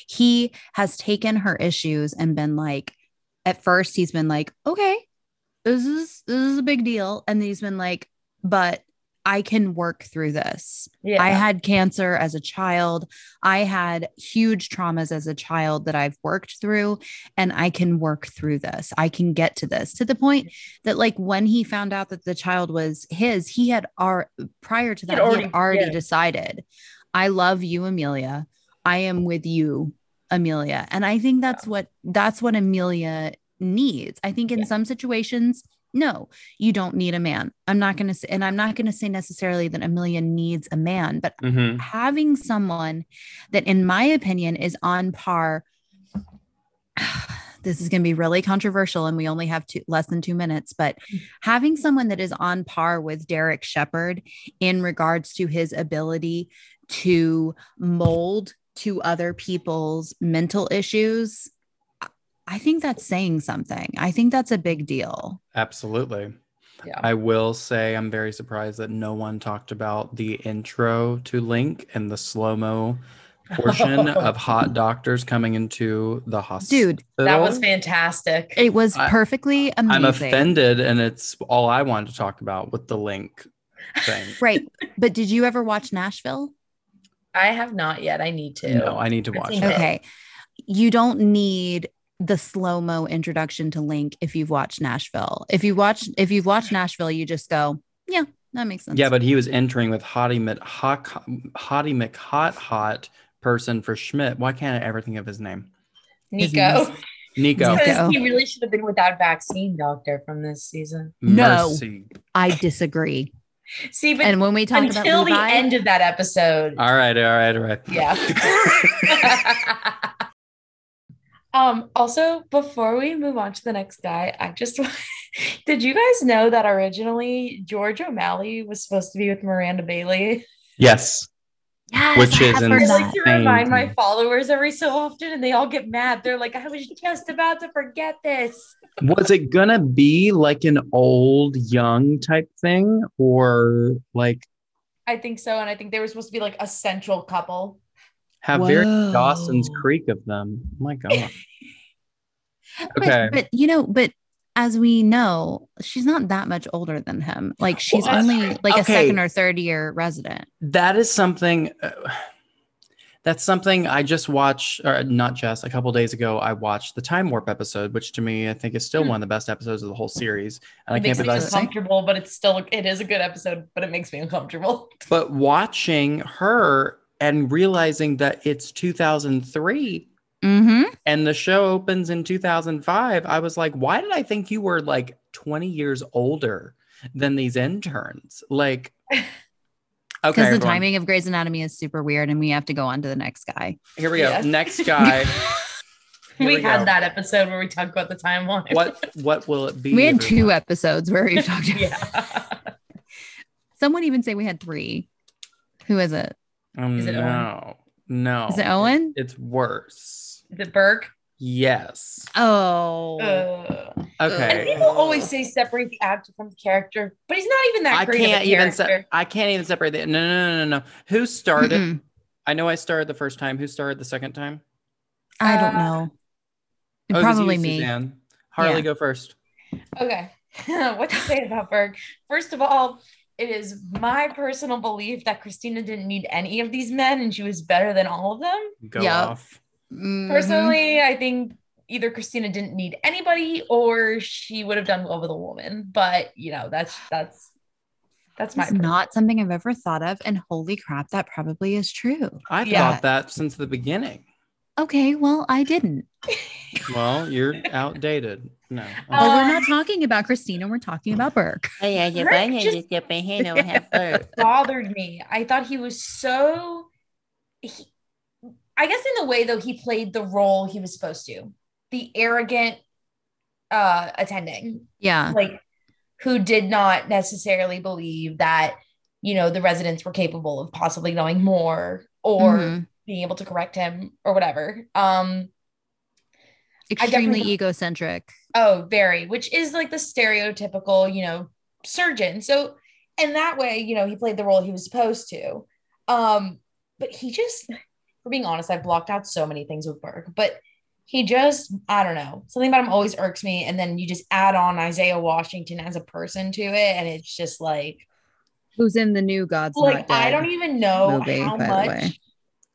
E: He has taken her issues and been like, at first, he's been like, okay, this is this is a big deal. And he's been like, but I can work through this.
F: Yeah.
E: I had cancer as a child. I had huge traumas as a child that I've worked through, and I can work through this. I can get to this to the point that, like, when he found out that the child was his, he had our prior to that, he
F: already-
E: had already
F: yeah.
E: decided, I love you, Amelia. I am with you, Amelia. And I think that's what that's what Amelia needs. I think in
F: Yeah.
E: some situations, no, you don't need a man. I'm not going to say, and I'm not going to say necessarily that Amelia needs a man, but
B: Mhm.
E: having someone that, in my opinion, is on par. This is going to be really controversial, and we only have two, less than two minutes. But having someone that is on par with Derek Shepherd in regards to his ability to mold to other people's mental issues, I- I think that's saying something. I think that's a big deal.
B: Absolutely.
F: Yeah.
B: I will say I'm very surprised that no one talked about the intro to Link and the slow mo portion of hot doctors coming into the hospital.
E: Dude,
F: that was fantastic.
E: it was
B: I-
E: perfectly amazing.
B: I'm offended, and it's all I wanted to talk about with the Link thing.
E: Right. But did you ever watch Nashville?
F: I have not yet. I need to.
B: No, I need to watch
F: think
B: it.
F: Okay.
E: Okay. You don't need the slow mo introduction to Link if you've watched Nashville. If you watch if you've watched Nashville, you just go, yeah, that makes sense.
B: Yeah, but he was entering with Hottie Mc Hot Hottie McHot Hot person for Schmidt. Why can't I ever think of his name?
E: His
F: Nico.
B: Nico.
E: Nico.
F: Because he really should have been without vaccine doctor from this season.
E: No.
B: Mercy.
E: I disagree.
F: See, but
E: And when we talk about
F: until the
E: Levi,
F: end of that episode,
B: All right, all right, all right.
F: yeah. um. Also, before we move on to the next guy, I just did you guys know that originally George O'Malley was supposed to be with Miranda Bailey?
B: yes.
E: yes,
B: which
E: I
B: is
E: have
B: in-
F: I like to remind my followers every so often, and they all get mad. They're like, "I was just about to forget this."
B: Was it gonna be like an old young type thing, or like
F: I think so, and I think they were supposed to be like a central couple.
B: Have very Dawson's Creek of them? Oh my god. Okay.
E: But, you know, but as we know, she's not that much older than him. Like she's
B: Well,
E: only like a second or third year resident.
B: That is something. Uh, that's something I just watched, or not just a couple days ago. I watched the Time Warp episode, which to me I think is still
F: Hmm.
B: one of the best episodes of the whole series. And I
F: It makes
B: can't
F: me
B: believe I
F: uncomfortable, but it's still it is a good episode, but it makes me uncomfortable.
B: But watching her and realizing that it's 2003
E: Mm-hmm.
B: and the show opens in 2005, I was like, why did I think you were like 20 years older than these interns? Like, okay,
E: Because the
B: everyone,
E: timing of Grey's Anatomy is super weird, and we have to go on to the next guy.
B: Here we
F: Yeah.
B: go. Next guy. Here
F: we,
B: we
F: had
B: go.
F: that episode where we talked about the timeline.
B: What what will it be?
E: We had two
B: everyone?
E: episodes where we talked. about
F: yeah.
E: Some would even say we had three. Who is it?
B: Um,
F: Is it Owen?
B: no, no.
E: Is it Owen?
B: It's worse.
F: Is it Burke?
B: Yes.
E: Oh,
F: Uh, and
B: Okay.
F: people always say separate the actor from the character, but he's not even that
B: I
F: great
B: can't
F: of a
B: even
F: character.
B: se- I can't even separate the no no no no no. Who started? I know I started the first time. Who started the second time?
E: I don't
F: Uh,
E: know.
B: Oh,
E: Probably
B: you,
E: me.
B: Suzanne. Harley,
E: Yeah.
B: go first.
F: Okay. what to say about Burke? First of all, it is my personal belief that Cristina didn't need any of these men and she was better than all of them.
B: Go
E: Yep.
B: off.
E: Mhm.
F: Personally, I think either Cristina didn't need anybody or she would have done well with a woman. But you know, that's that's that's my
E: not something I've ever thought of, and holy crap, that probably is true.
B: I
F: Yeah.
B: thought that since the beginning.
E: Okay, well, I didn't.
B: Well, you're outdated. No.
E: But
F: Uh,
E: we're not talking about Cristina. We're talking about Burke.
F: Burke just bothered me. I thought he was so. He, I guess in the way though he played the role he was supposed to, the arrogant uh attending,
E: Yeah.
F: like who did not necessarily believe that you know the residents were capable of possibly knowing more or
E: Mhm.
F: Being able to correct him or whatever. Um.
E: Extremely egocentric.
F: Oh, very, which is like the stereotypical, you know, surgeon. So, and that way, you know, he played the role he was supposed to. Um, but he just, for being honest, I've blocked out so many things with Burke, but he just, I don't know, something about him always irks me. And then you just add on Isaiah Washington as a person to it, and it's just like,
E: Who's in the new God's
F: like I don't even know
E: movie,
F: how much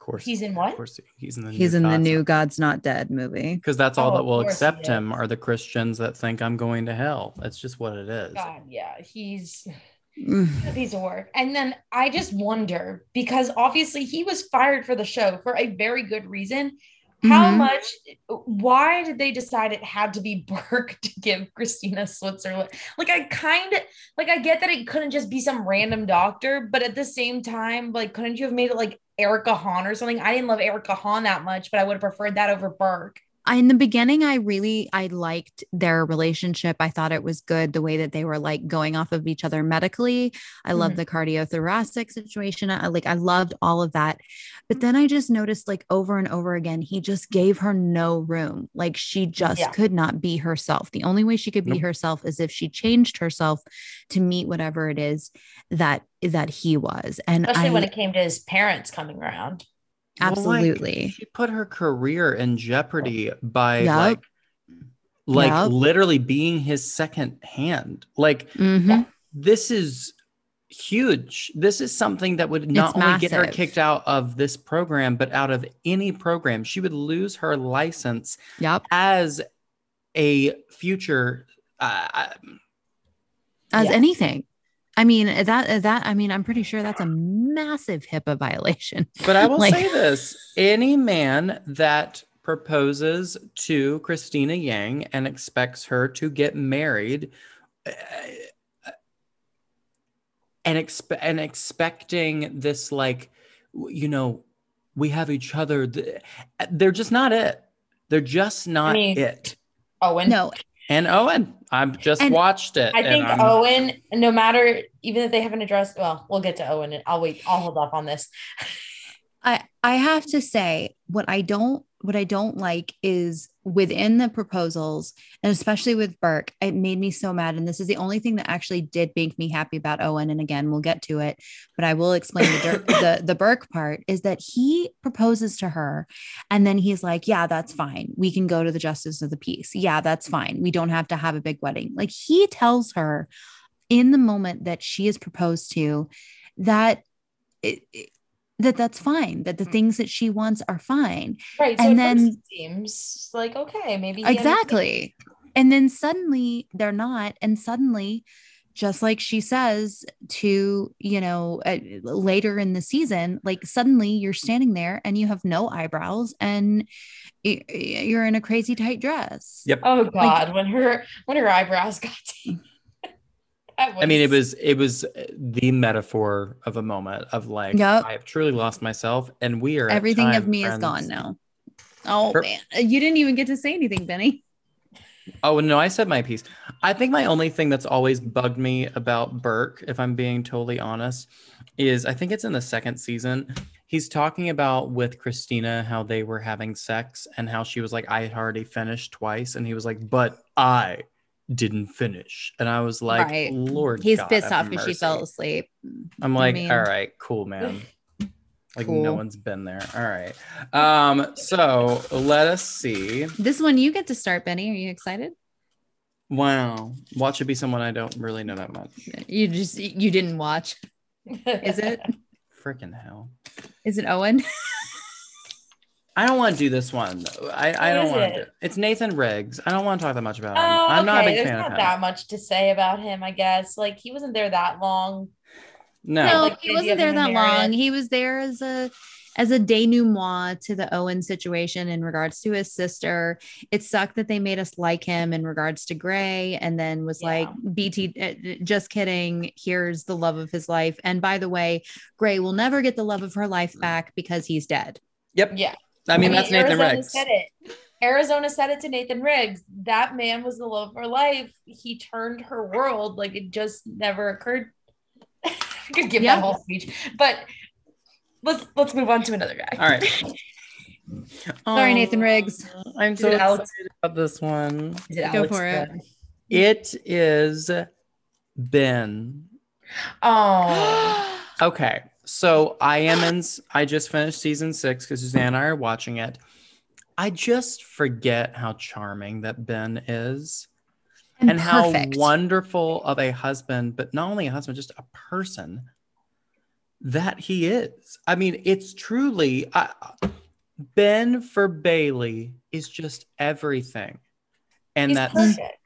B: course.
F: he's in what?
B: Of course, he's in the.
E: He's in the new God's Not Dead movie.
B: Because that's all
F: Oh,
B: that will accept him are the Christians that think I'm going to hell. That's just what it is.
F: God, yeah, he's
E: Mm.
F: a piece of work. And then I just wonder because obviously he was fired for the show for a very good reason. How
E: Mhm.
F: much? Why did they decide it had to be Burke to give Cristina Switzerland? Like, I kind of like I get that it couldn't just be some random doctor, but at the same time, like, couldn't you have made it like Erica Hahn or something? I didn't love Erica Hahn that much, but I would have preferred that over Burke.
E: In the beginning i really i liked their relationship i thought it was good the way that they were like going off of each other medically i loved
F: Mhm.
E: the cardiothoracic situation i like i loved all of that but then i just noticed like over and over again he just gave her no room like she just
F: Yeah.
E: could not be herself the only way she could be
B: Nope.
E: herself is if she changed herself to meet whatever it is that that he was and
F: Especially
E: I,
F: when it came to his parents coming around.
B: Well, like,
E: absolutely
B: she put her career in jeopardy by
E: Yup.
B: like, like
E: Yup.
B: literally being his second hand. Like
E: Mhm.
B: this is huge. This is something that would not
E: It's
B: only get her kicked out of this program, but out of any program. She would lose her license
E: yep
B: as a future. Uh,
E: as
F: Yeah.
E: anything. I mean uh, that uh, that I mean I'm pretty sure that's a massive HIPAA violation.
B: But I will
E: Like-
B: say this any man that proposes to Cristina Yang and expects her to get married uh, uh and, expe- and expecting this, like, you know, we have each other, they're just not it. They're just not
F: mean,
B: it.
F: Oh, Owen.
E: No,
B: And Owen, I've just
E: And
B: watched it.
F: I think
B: I'm-
F: Owen, no matter even if they haven't addressed, well, we'll get to Owen. and I'll wait. I'll hold off on this.
E: I I have to say what I don't what I don't like is within the proposals and especially with Burke, it made me so mad. And this is the only thing that actually did make me happy about Owen. And again, we'll get to it, but I will explain the the the Burke part is that he proposes to her, and then he's like, "Yeah, that's fine. We can go to the justice of the peace. Yeah, that's fine. We don't have to have a big wedding." Like he tells her in the moment that she is proposed to that. It, it- that that's fine that the things that she wants are fine
F: Right. So
E: And
F: and
E: then-
F: then seems like okay, maybe he understands.
E: exactly and then suddenly they're not and suddenly just like she says to you know uh, later in the season like suddenly you're standing there and you have no eyebrows and y- y- you're in a crazy tight dress
B: Yep.
F: Oh God, when her when her eyebrows got. that
B: I mean, it was it was uh, the metaphor of a moment of like
E: Yep.
B: I have truly lost myself, and we are at
E: everything of
B: time,
E: me is gone now oh
B: Per-
E: man uh, you didn't even get to say anything benny
B: Oh no, I said my piece. I think my only thing that's always bugged me about Burke, if I'm being totally honest, is I think it's in the second season. He's talking about with Cristina how they were having sex and how she was like, I had already finished twice, and he was like, but I didn't finish, and I was like,
E: Right.
B: Lord,
E: he's
B: God
E: pissed off because she fell asleep
B: I'm
E: I
B: like,
E: mean-
B: all right, cool, man. Like no one's been there. All right. Um, so let us see.
E: this one you get to start benny are you excited
B: Wow. Watch it be someone I don't really know that much.
E: you just you didn't watch is it
B: Freaking hell.
E: is it owen
B: I don't want to do this one. I, I don't
F: is
B: want
F: it?
B: to. It's Nathan Riggs. I don't want to talk that much about him.
F: Oh,
B: I'm not a
F: okay.
B: big
F: There's
B: fan
F: not
B: of him.
F: that much to say about him, I guess. Like he wasn't there that long.
B: No.
E: no,
F: like,
E: he wasn't there that long.
F: Meredith?
E: He was there as a as a denouement to the Owen situation in regards to his sister. It sucked that they made us like him in regards to Grey, and then was
F: Yeah.
E: like, "BT, uh, just kidding. Here's the love of his life." And by the way, Grey will never get the love of her life back because he's dead.
B: Yep.
F: Yeah.
B: I mean, that's Nathan
F: Arizona
B: Riggs.
F: said it. Arizona said it to Nathan Riggs. That man was the love of her life. He turned her world. Like it just never occurred. I could give
E: Yeah.
F: that whole speech, but let's let's move on to another guy.
B: All right.
E: Sorry, um, Nathan
B: Oh,
E: Riggs.
B: I'm
F: Is
B: so
F: it
B: excited
F: Alex?
B: about this one.
E: Go
F: Alex
E: for it.
B: It is Ben.
F: Oh,
B: Okay. So I am in, I just finished season six because Suzanne and I are watching it. I just forget how charming that Ben is.
E: And,
B: and how wonderful of a husband, but not only a husband, just a person that he is. I mean, it's truly I, Ben for Bailey is just everything, and
F: He's
B: that's
F: perfect.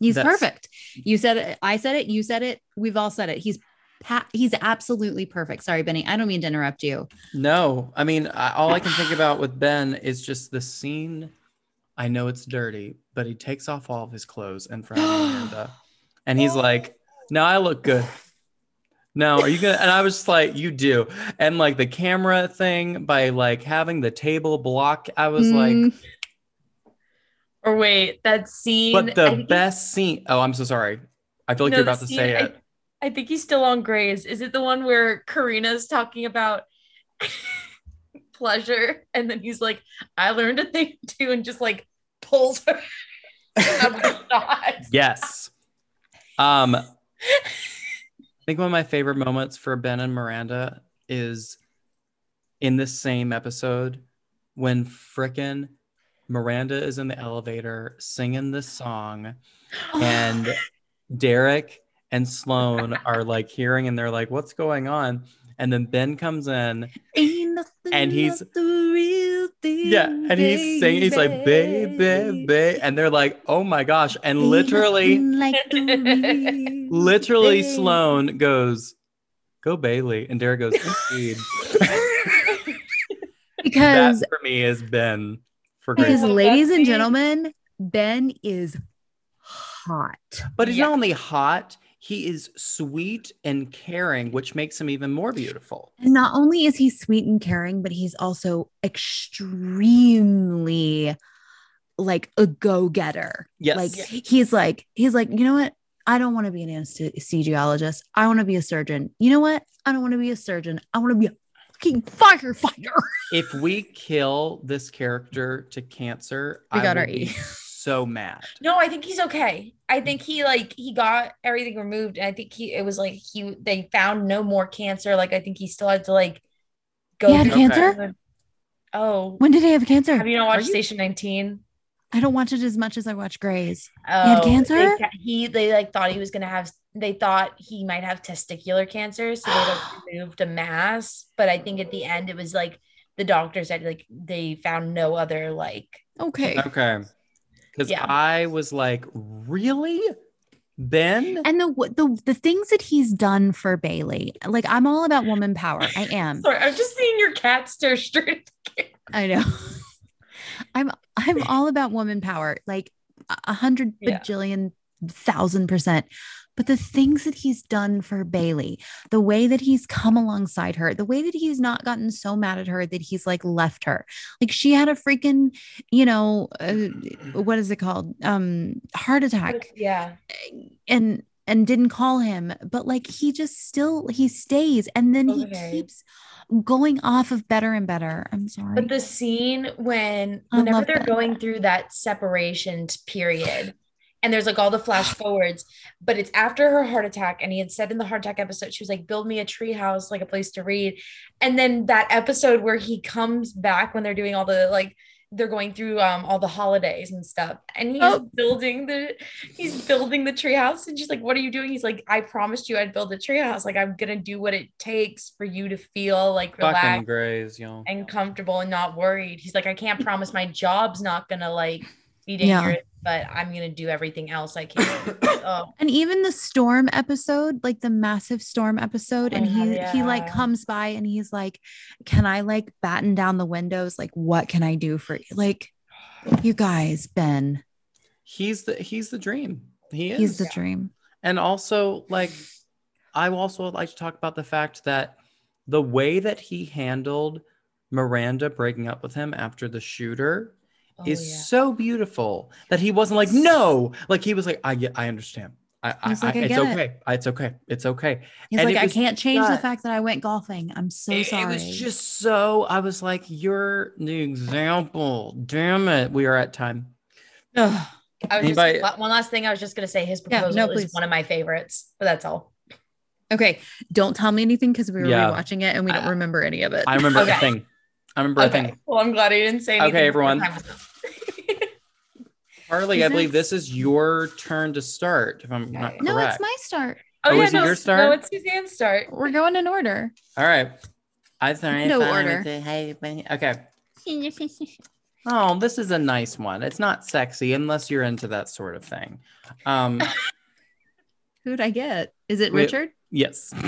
E: He's
B: That's-
E: perfect. You said it. I said it. You said it. We've all said it. He's he's absolutely perfect. Sorry, Benny. I don't mean to interrupt you.
B: no. I mean, I, all I can think about with Ben is just the scene. I know it's dirty, but he takes off all of his clothes in front of Miranda, and he's like, "No, I look good." No, are you gonna? And I was just like, "You do," and like the camera thing by like having the table block. I was like,
E: Mm,
F: Or wait, that scene.
B: But
F: I
B: the
F: think
B: best scene. Oh, I'm so sorry. I feel like
F: No,
B: you're
F: the
B: about to
F: scene-
B: say it.
F: I think he's still on Grey's. Is it the one where Carina's talking about pleasure? And then he's like, I learned a thing too, and just like pulls her out of the shot.
B: Yes. Um, I think one of my favorite moments for Ben and Miranda is in this same episode when frickin' Miranda is in the elevator singing this song, and Derek and Sloan are like hearing, and they're like, "What's going on?" And then Ben comes in,
E: ain't
B: And he's-
E: like the real thing,
B: Yeah, and he's singing, he's like, baby, baby. And they're like, oh my gosh. And
E: Ain't
B: literally,
E: like
B: literally
E: thing.
B: Sloan goes, go Bailey. And Derek goes, indeed.
E: because
B: that for me is Ben for
E: because
B: Grace.
E: Ladies and gentlemen, Ben is hot.
B: But he's
F: Yeah.
B: not only hot, he is sweet and caring, which makes him even more beautiful.
E: And not only is he sweet and caring, but he's also extremely like a go-getter.
B: Yes.
E: Like he's like, he's like, you know what? I don't want to be an anesthesiologist. I want to be a surgeon. You know what? I don't want to be a surgeon. I want to be a fucking firefighter.
B: if we kill this character to cancer,
E: We
B: I
E: got our E.
B: so mad.
F: No, I think he's okay. I think he like he got everything removed, and I think he it was like he they found no more cancer. Like I think he still had to like go.
E: He had
F: through
B: cancer?
F: the- Oh,
E: When did he have cancer?
F: have you not watched
B: you-
F: Station Nineteen?
E: I don't watch it as much as I watch Grey's.
F: Oh,
E: had cancer?
F: They, he they like thought he was gonna have. They thought he might have testicular cancer, so they like removed a mass. But I think at the end it was like the doctor said like they found no other like.
E: Okay.
B: Okay. Because
F: Yeah.
B: I was like, really? Ben?
E: And the the the things that he's done for Bailey, like I'm all about woman power. I am.
F: Sorry, I'm just seeing your cat stare straight.
E: I know. I'm I'm all about woman power, like a hundred
F: Yeah.
E: bajillion thousand percent. But the things that he's done for Bailey, the way that he's come alongside her, the way that he's not gotten so mad at her that he's like left her. Like she had a freaking, you know, uh, what is it called? Um, heart attack
F: Yeah.
E: and and didn't call him but like he just still he stays and then he keeps going off of better and better i'm sorry
F: But the scene when whenever they're
E: that.
F: going through that separation period, and there's like all the flash forwards, but it's after her heart attack, and he had said in the heart attack episode, she was like, "Build me a tree house, like a place to read," and then that episode where he comes back when they're doing all the like they're going through um all the holidays and stuff, and he's
E: Oh.
F: building the he's building the tree house, and she's like, "What are you doing?" He's like, "I promised you I'd build a tree house. Like I'm gonna do what it takes for you to feel like relaxed." And comfortable and not worried. He's like, I can't promise my job's not gonna like be
E: Yeah.
F: but I'm gonna do everything else I can. oh,
E: and even the storm episode like the massive storm episode and
F: Oh,
E: he he like comes by and he's like can i like batten down the windows like what can i do for you like you guys ben
B: He's the he's the dream. He is.
E: he's the dream
B: and also like I also would like to talk about the fact that the way that he handled Miranda breaking up with him after the shooter
F: oh,
B: is
F: yeah.
B: so beautiful that he wasn't like no like he was like I get I understand I, I,
E: like,
B: I-
E: "I
B: it's
E: get it."
B: okay I- it's okay it's okay
E: he's
B: And
E: like
B: it
E: i can't change the fact that i went golfing i'm so
B: it,
E: sorry
B: it was just so I was like you're the example damn it we are at time
E: Ugh.
F: I was
B: Anybody-
F: just one last thing. I was just gonna say his
E: Yeah,
F: proposal
E: no,
F: is
E: please.
F: one of my favorites, but that's all.
E: okay don't tell me anything because we were
B: Yeah.
E: rewatching it and we don't
B: I-
E: remember any of it
B: I remember
F: Okay.
B: a thing I remember a thing
F: Well, I'm glad I didn't say anything.
B: Okay, everyone. Harley, I
E: Isn't
B: believe this is your turn to start. If I'm not correct.
E: No, it's my start.
F: Oh,
B: Oh,
F: yeah,
B: is it
F: no,
B: your start?
F: No, it's Suzanne's start.
E: We're going in order.
B: All right. I thought
E: No order.
B: Okay. Oh, this is a nice one. It's not sexy unless you're into that sort of thing. Um,
E: Who'd I get? Is it
B: Wait.
E: Richard?
B: yes.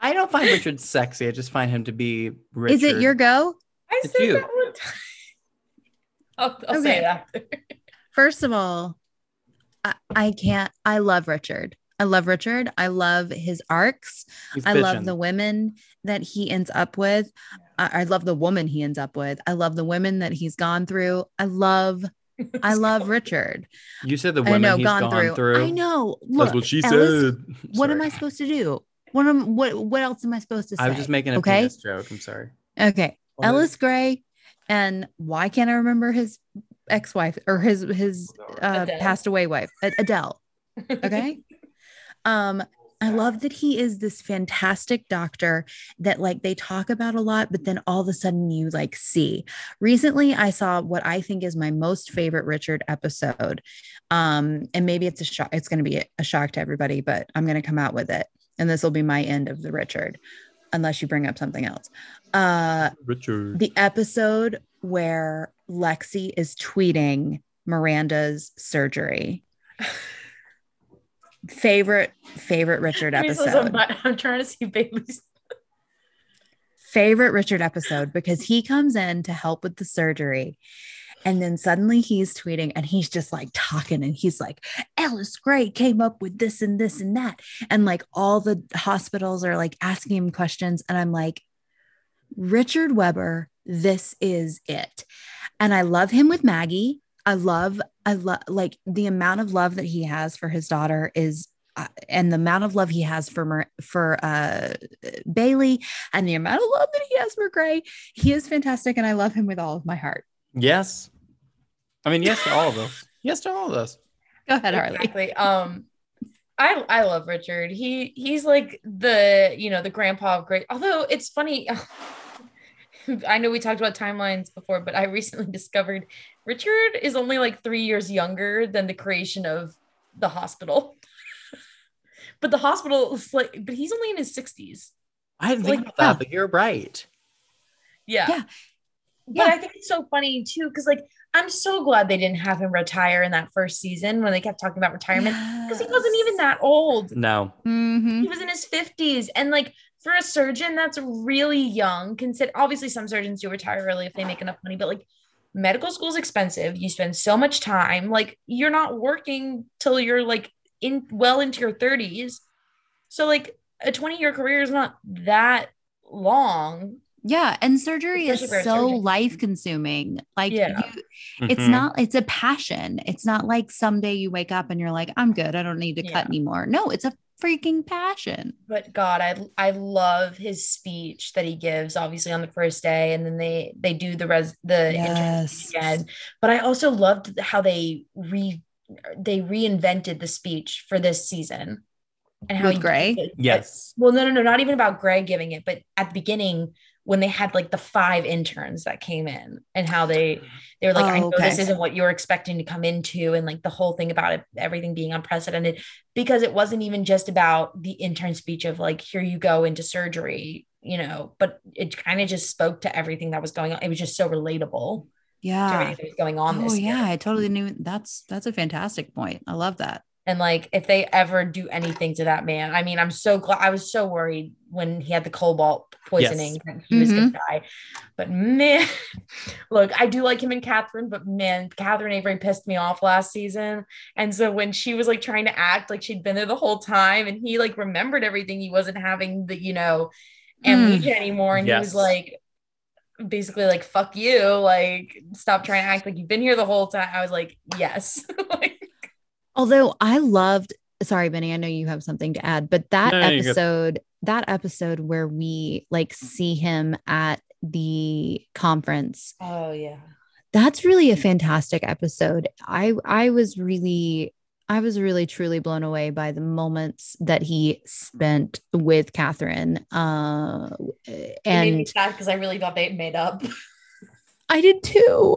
B: I don't find Richard sexy. I just find him to be Richard.
E: Is it your go?
F: I
B: It's
F: said
B: you.
F: that one time. I'll, I'll
E: Okay.
F: say it after.
E: First of all, I, I can't. I love Richard. I love Richard. I love his arcs.
B: He's
E: I love the women that he ends up with. I, I love the woman he ends up with. I love the women that he's gone through. I love, I love Richard.
B: You said the
E: I
B: women
E: know,
B: he's
E: gone,
B: gone,
E: through. I know. Look,
B: That's what she
E: Ellis,
B: said.
E: What am I supposed to do? What am what what else am I supposed to say?
B: I was just making a
E: okay?
B: penis joke. I'm sorry.
E: Okay.
B: Well,
E: Ellis Grey and why can't I remember his ex-wife or his his uh, passed away wife, Adele. Okay. um I love that he is this fantastic doctor that like they talk about a lot, but then all of a sudden you like see. Recently, I saw what I think is my most favorite Richard episode. Um, and maybe it's a shock, it's gonna be a shock to everybody, but I'm gonna come out with it. And this will be my end of the Richard, unless you bring up something else. Uh
B: Richard.
E: the episode where Lexie is tweeting Miranda's surgery. favorite favorite Richard
F: Give me some-
E: episode.
F: I'm, I'm trying to see Bailey's.
E: favorite Richard episode because he comes in to help with the surgery. And then suddenly he's tweeting and he's just like talking and he's like, Ellis Grey came up with this and this and that. And like all the hospitals are like asking him questions. And I'm like, Richard Weber, this is it. And I love him with Maggie. I love, I love like the amount of love that he has for his daughter is, uh, and the amount of love he has for Mar- for uh, Bailey, and the amount of love that he has for Grey. He is fantastic, and I love him with all of my heart.
B: Yes. I mean, yes to all of us. Yes to all of us.
E: Go ahead, Harley.
F: Exactly. Um, I I love Richard. He he's like the you know the grandpa of great. Although it's funny, I know we talked about timelines before, but I recently discovered Richard is only like three years younger than the creation of the hospital. but the hospital is like, but he's only in his sixties.
B: I didn't think
F: Like,
B: about that, but you're right.
F: Yeah.
E: Yeah.
F: But
E: Yeah.
F: I think it's so funny too, because like I'm so glad they didn't have him retire in that first season when they kept talking about retirement because he wasn't even that old.
B: No.
E: Mhm.
F: He was in his 50s. And like for a surgeon, that's really young. Consider obviously some surgeons do retire early if they make enough money, but like medical school is expensive. You spend so much time. Like you're not working till you're like in well into your 30s. So like a 20 year career is not that long.
E: Yeah, and surgery is
F: Especially for a
E: so life consuming. Like
F: Yeah.
E: you, it's
B: Mhm.
E: not it's a passion. It's not like someday you wake up and you're like, I'm good. I don't need to cut anymore. No, it's a freaking passion.
F: But God, I I love his speech that he gives, obviously on the first day, and then they they do the res the intern speech again. But I also loved how they re they reinvented the speech for this season, and how
E: With
F: he
E: Grey?
F: gave it-
B: Yes.
F: Well, no, no, no, not even about Grey giving it, but at the beginning when they had like the five interns that came in and how they they were like, I
E: Oh,
F: know this isn't what you're expecting to come into, and like the whole thing about it, everything being unprecedented, because it wasn't even just about the intern speech of like, here you go into surgery, you know, but it kind of just spoke to everything that was going on. It was just so relatable to
E: Yeah.
F: everything that was going on
E: Oh
F: this
E: yeah,
F: year.
E: I totally knew that's that's a fantastic point. I love that.
F: And like, if they ever do anything to that man, I mean, I'm so glad. I was so worried when he had the cobalt poisoning
B: Yes.
F: that he was going to mm-hmm. die. But man, look, I do like him and Catherine, but man, Catherine Avery pissed me off last season. And so when she was like trying to act like she'd been there the whole time and he like remembered everything, he wasn't having the, you know, amnesia mm. anymore. And he was like, basically like, fuck you. Like, stop trying to act like you've been here the whole time. I was like, yes. like,
E: Although I loved, sorry, Benny, I know you have something to add, but that
B: No, no, you're good.
E: episode, that episode where we like see him at the conference,
F: oh, yeah.
E: that's really a fantastic episode. I I was really I was really truly blown away by the moments that he spent with Catherine. Uh,
F: It made me
E: and
F: because I really thought they made up.
E: I did too.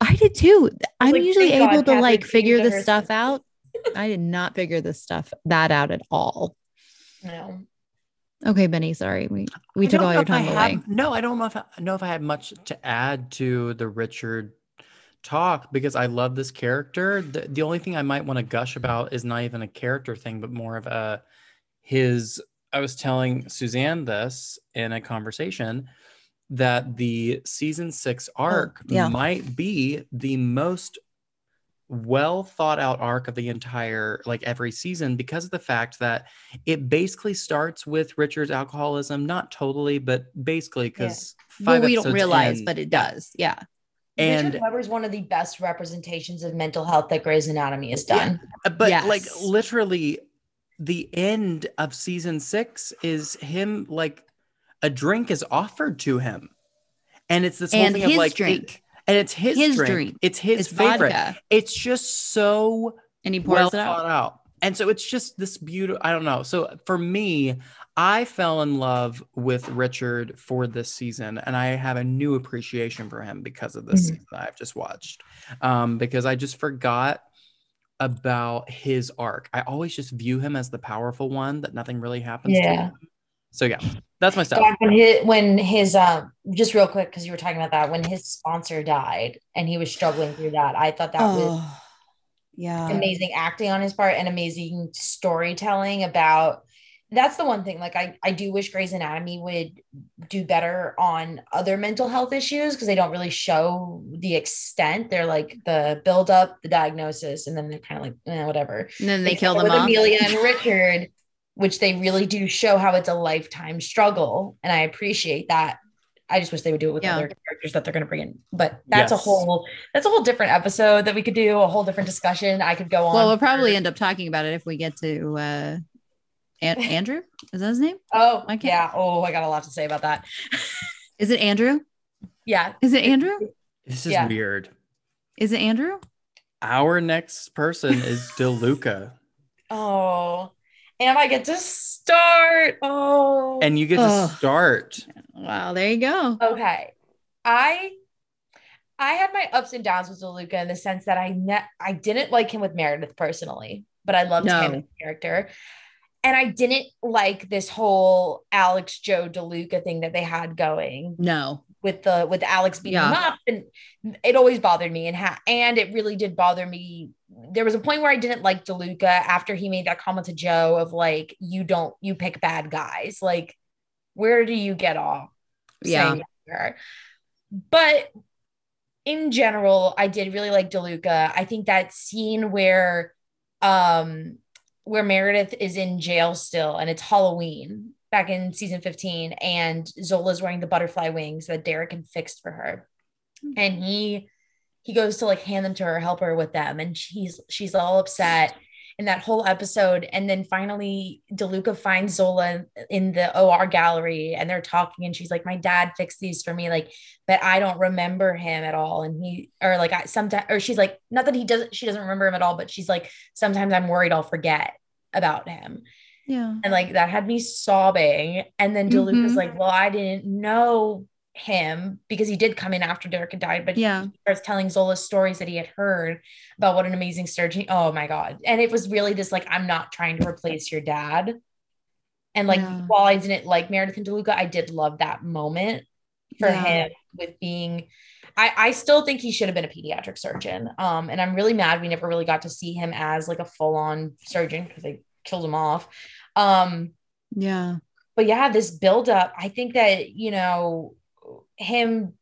E: I did too. I'm
F: like,
E: usually
F: thank God
E: able to
F: Catherine
E: like figure
F: did
E: this
F: her
E: stuff
F: sister.
E: out. I did not figure this stuff that out at all.
F: No.
E: Okay, Benny, sorry. We we
B: I
E: took all your
B: if I
E: time
B: have-
E: away.
B: no, I don't know if I know if I had much to add to the Richard talk because I love this character. The, the only thing I might want to gush about is not even a character thing, but more of a his. I was telling Suzanne this in a conversation that the season six arc
E: yeah.
B: might be the most well thought out arc of the entire like every season because of the fact that it basically starts with Richard's alcoholism, not totally, but basically because
E: Well, we don't realize, but it does. Yeah.
B: And
F: Richard Weber's one of the best representations of mental health that Grey's Anatomy has done.
B: Uh, but like literally the end of season six is him like a drink is offered to him. And it's this whole
E: And
B: thing of like it-
E: drink.
B: and it's his,
E: His
B: drink.
E: drink.
B: It's his
E: It's
B: favorite.
E: vodka.
B: It's just so
E: And he pours
B: well
E: it out.
B: out. And so it's just this beautiful. I don't know. So for me, I fell in love with Richard for this season, and I have a new appreciation for him because of this
F: Mhm.
B: season that I've just watched. Um, because I just forgot about his arc. I always just view him as the powerful one that nothing really happens to.
F: Yeah.
B: Him. So yeah, that's my stuff.
F: God, when his, when his um just real quick because you were talking about that when his sponsor died and he was struggling through that I thought that was
E: Oh, yeah.
F: amazing acting on his part and amazing storytelling about that's the one thing like I, I do wish Grey's Anatomy would do better on other mental health issues because they don't really show the extent they're like the build up the diagnosis and then they're kind of like eh, whatever
E: And then they
F: Except
E: kill them
F: with
E: off.
F: Amelia and Richard which they really do show how it's a lifetime struggle and I appreciate that I just wish they would do it with
E: Yeah.
F: other characters that they're going to bring in but that's a whole that's a whole different episode that we could do a whole different discussion I could go on
E: Well, we'll probably end up talking about it if we get to uh An- Andrew. Is that his name?
F: Oh,
E: I can't-
F: yeah. Oh, I got a lot to say about that.
E: Is it Andrew?
F: Yeah.
E: Is it Andrew?
B: This is
F: Yeah.
B: weird.
E: Is it Andrew?
B: Our next person is DeLuca,
F: Oh, and I get to start. Oh,
B: and you get to
E: Ugh.
B: start.
E: Wow, there you go.
F: okay. I I had my ups and downs with DeLuca in the sense that I ne- I didn't like him with Meredith personally, but I loved him as a character. And I didn't like this whole Alex Jo DeLuca thing that they had going.
E: No.
F: With the with Alex beating him up, and it always bothered me. And ha- and it really did bother me. There was a point where I didn't like DeLuca after he made that comment to Jo of like, "You don't, you pick bad guys." Like, where do you get off?
E: Yeah.
F: saying that to her? But in general, I did really like DeLuca. I think that scene where, um, where Meredith is in jail still, and it's Halloween back in season 15 and Zola's wearing the butterfly wings that Derek had fixed for her. Hmm. And he he goes to like hand them to her, help her with them. And she's she's all upset in that whole episode. And then finally DeLuca finds Zola in the OR gallery and they're talking. And she's like my dad fixed these for me like but I don't remember him at all. And he or like I sometimes or she's like not that he doesn't she doesn't remember him at all but she's like sometimes I'm worried I'll forget about him
E: Yeah.
F: and like that had me sobbing. And then DeLuca's
E: Mhm.
F: like, Well, I didn't know him because he did come in after Derek had died, but
E: Yeah.
F: he starts telling Zola stories that he had heard about what an amazing surgeon. Oh my God. And it was really this like, I'm not trying to replace your dad. And like,
E: Yeah.
F: while I didn't like Meredith and DeLuca, I did love that moment for
E: Yeah.
F: him with being. I, I still think he should have been a pediatric surgeon. Um, and I'm really mad we never really got to see him as like a full-on surgeon because they killed him off. Um,
E: Yeah.
F: but yeah, this buildup, I think that, you know, him,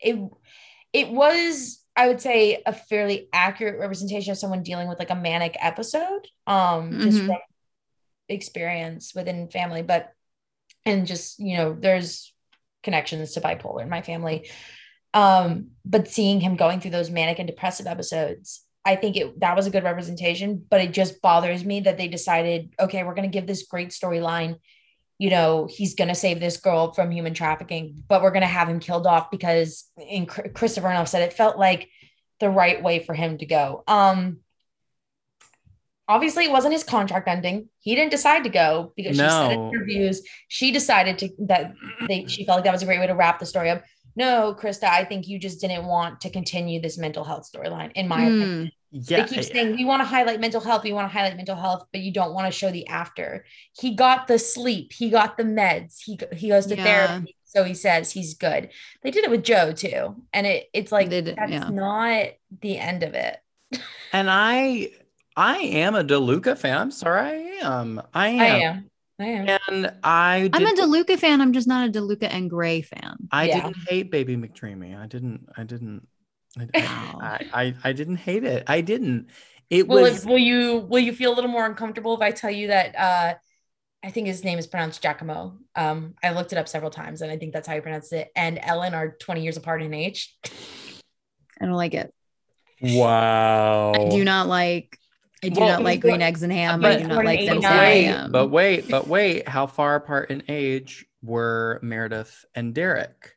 F: it, it was, I would say, a fairly accurate representation of someone dealing with like a manic episode, um, just
E: Mhm.
F: from experience within family, but, and just, you know, there's connections to bipolar in my family. Um, but seeing him going through those manic and depressive episodes, I think it that was a good representation, but it just bothers me that they decided, okay, we're going to give this great storyline. You know, he's going to save this girl from human trafficking, but we're going to have him killed off because, Chr- Krista Vernoff said it felt like the right way for him to go. Um, obviously, it wasn't his contract ending. He didn't decide to go because she said in interviews she decided to that they she felt like that was a great way to wrap the story up. No, Krista, I think you just didn't want to continue this mental health storyline, in my opinion.
E: Mm,
C: Yeah,
F: they keep saying we want to highlight mental health, we want to highlight mental health, but you don't want to show the after. He got the sleep, he got the meds, he he goes to
E: Yeah.
F: therapy, so he says he's good. They did it with Jo too, and it it's like
E: did,
F: that's
E: yeah.
F: not the end of it.
B: And I I am a DeLuca fan. I'm sorry, I am. I am.
F: I am, I am.
B: And I
E: I'm a
B: did-
E: DeLuca fan. I'm just not a DeLuca and Grey fan.
B: I
F: Yeah.
B: didn't hate Baby McDreamy. I didn't. I didn't. I, I, I, I didn't hate it. I didn't. It
F: Will
B: was.
F: it, will you will you feel a little more uncomfortable if I tell you that uh I think his name is pronounced Giacomo. Um, I looked it up several times, and I think that's how you pronounce it. And Ellen are 20 years apart in age.
E: I don't like it.
B: wow.
E: I do not like. I do
B: Well,
E: not like green eggs and ham.
B: but-
E: I do not like them
F: But
E: Sam
B: wait,
E: ham.
B: but wait, but wait. How far apart in age were Meredith and Derek?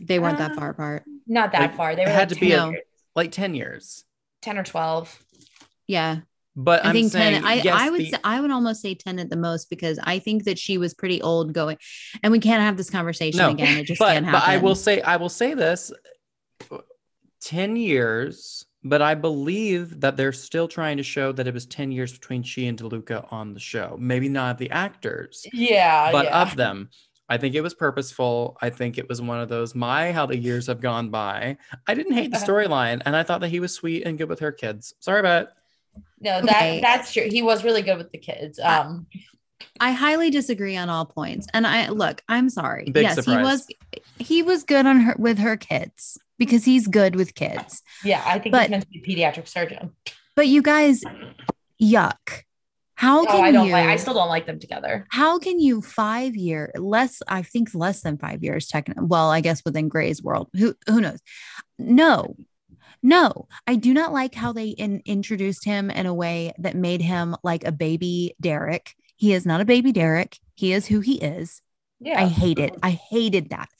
E: They weren't that
F: Uh,
E: far apart.
F: Not that
B: Like,
F: far. They
B: it had
F: like
B: to be
F: 10,
E: a-
B: Like ten years.
F: 10 or 12.
E: Yeah,
B: But
E: I
B: I'm
E: think
B: saying,
E: ten. I
B: yes,
E: I would
B: the-
E: say, I would almost say ten at the most because I think that she was pretty old going, and we can't have this conversation
B: No,
E: again. It just
B: but,
E: can't
B: but. I will say I will say this 10 years but I believe that they're still trying to show that it was 10 years between she and DeLuca on the show. Maybe not the actors,
F: Yeah.
B: but
F: yeah.
B: of them. I think it was purposeful. I think it was one of those my how the years have gone by. I didn't hate the
F: Uh-huh.
B: storyline and I thought that he was sweet and good with her kids. Sorry about it.
F: no,
E: Okay.
F: that that's true. He was really good with the kids. Um,
E: I highly disagree on all points. And I look, I'm sorry.
B: Big
E: yes,
B: surprise.
E: he was he was good on her with her kids because he's good with kids.
F: yeah, I think
E: But-
F: he's meant to be a pediatric surgeon.
E: But you guys, yuck. How can
F: I don't
E: you
F: like. I still don't like them together.
E: how can you five year less i think less than five years technically well i guess within grey's world who who knows no no i do not like how they in, introduced him in a way that made him like a baby derek he is not a baby derek he is who he is
F: Yeah.
E: i hate it i hated that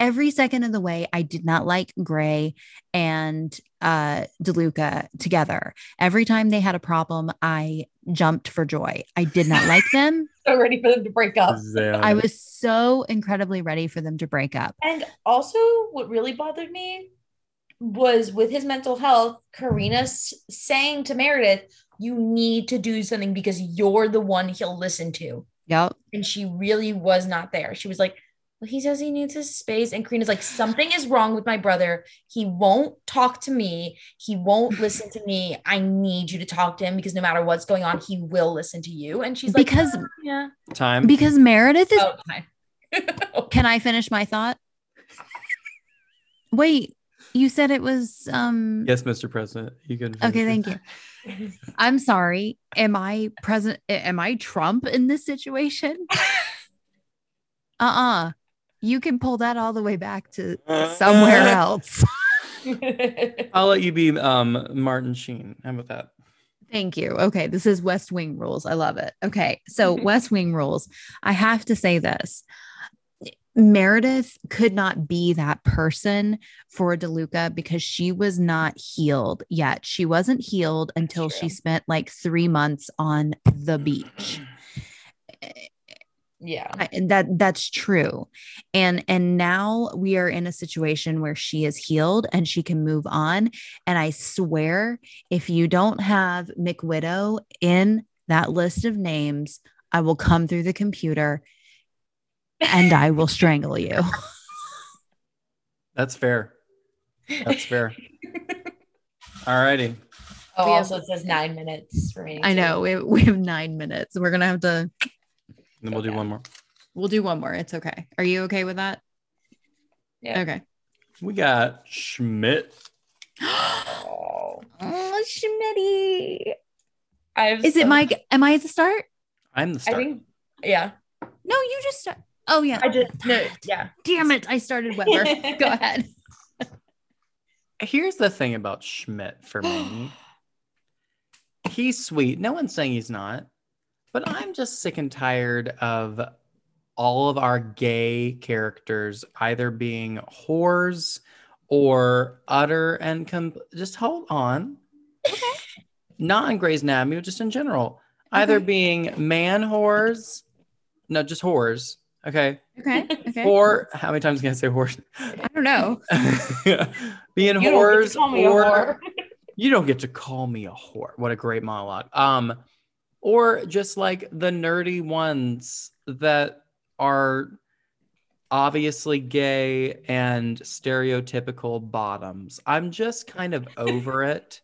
E: every second of the way i did not like grey and uh deluca together every time they had a problem i jumped for joy i did not like them
F: so ready for them to break up.
E: I was so incredibly ready for them to break up.
F: And also, what really bothered me was with his mental health, Carina saying to Meredith, You need to do something because you're the one he'll listen to.
E: Yep.
F: And she really was not there. She was like, well, he says he needs his space. And Carina's like, something is wrong with my brother. He won't talk to me. He won't listen to me. I need you to talk to him because no matter what's going on, he will listen to you. And she's like,
E: Because
F: "Oh, yeah.
B: Time.
E: because Meredith is
F: Oh, fine.
E: can I finish my thought? Wait, you said it was um
B: yes, Mr. President. You can
E: okay,
B: finish
E: thank you. I'm sorry. Am I present am I Trump in this situation? Uh-uh. You can pull that all the way back to somewhere else.
B: I'll let you be um Martin Sheen. How about that?
E: Thank you. Okay, this is West Wing rules. I love it. Okay, so West Wing rules. I have to say this. Meredith could not be that person for DeLuca because she was not healed yet. She wasn't healed until she spent like three months on the beach.
F: Yeah.
E: I, and that that's true and and now we are in a situation where she is healed and she can move on and i swear if you don't have mcwidow in that list of names i will come through the computer and i will strangle you
B: That's fair. That's fair. All righty.
F: Oh,
E: We
F: also it says nine minutes remaining.
E: i know we, we have nine minutes we're gonna have to
B: Then we'll do
F: Okay.
B: one more.
E: we'll do one more it's okay are you okay with that
F: Yeah.
E: okay
B: We got Schmidt.
F: Oh.
E: oh schmitty
F: I've
E: is it mike am i at the start
B: I'm the
F: start.
B: I
F: think yeah.
E: no you just start oh yeah
F: I just no, yeah.
E: Damn it, I started Weber. Go ahead.
B: Here's the thing about Schmidt for me. he's sweet. No one's saying he's not. But I'm just sick and tired of all of our gay characters either being whores or utter and com- just hold on. Not in Grey's Anatomy, just in general. Either
E: Okay.
B: being man whores, no, just whores. Okay.
E: Okay. Okay.
B: Or how many times can I say horse?
E: I don't know.
B: Being
F: You don't get to
B: whores
F: call me a
B: or
F: whore.
B: you don't get to call me a whore. What a great monologue. Um, or just like the nerdy ones that are obviously gay and stereotypical bottoms. I'm just kind of over it.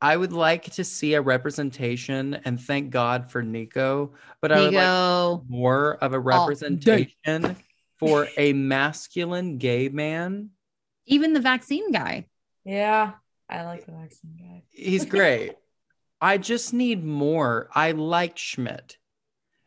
B: I would like to see a representation and thank God for Nico, but I would like more of a representation for a masculine gay man.
E: Even the vaccine guy.
F: Yeah, I like the vaccine guy.
B: He's great. I just need more. I like Schmidt.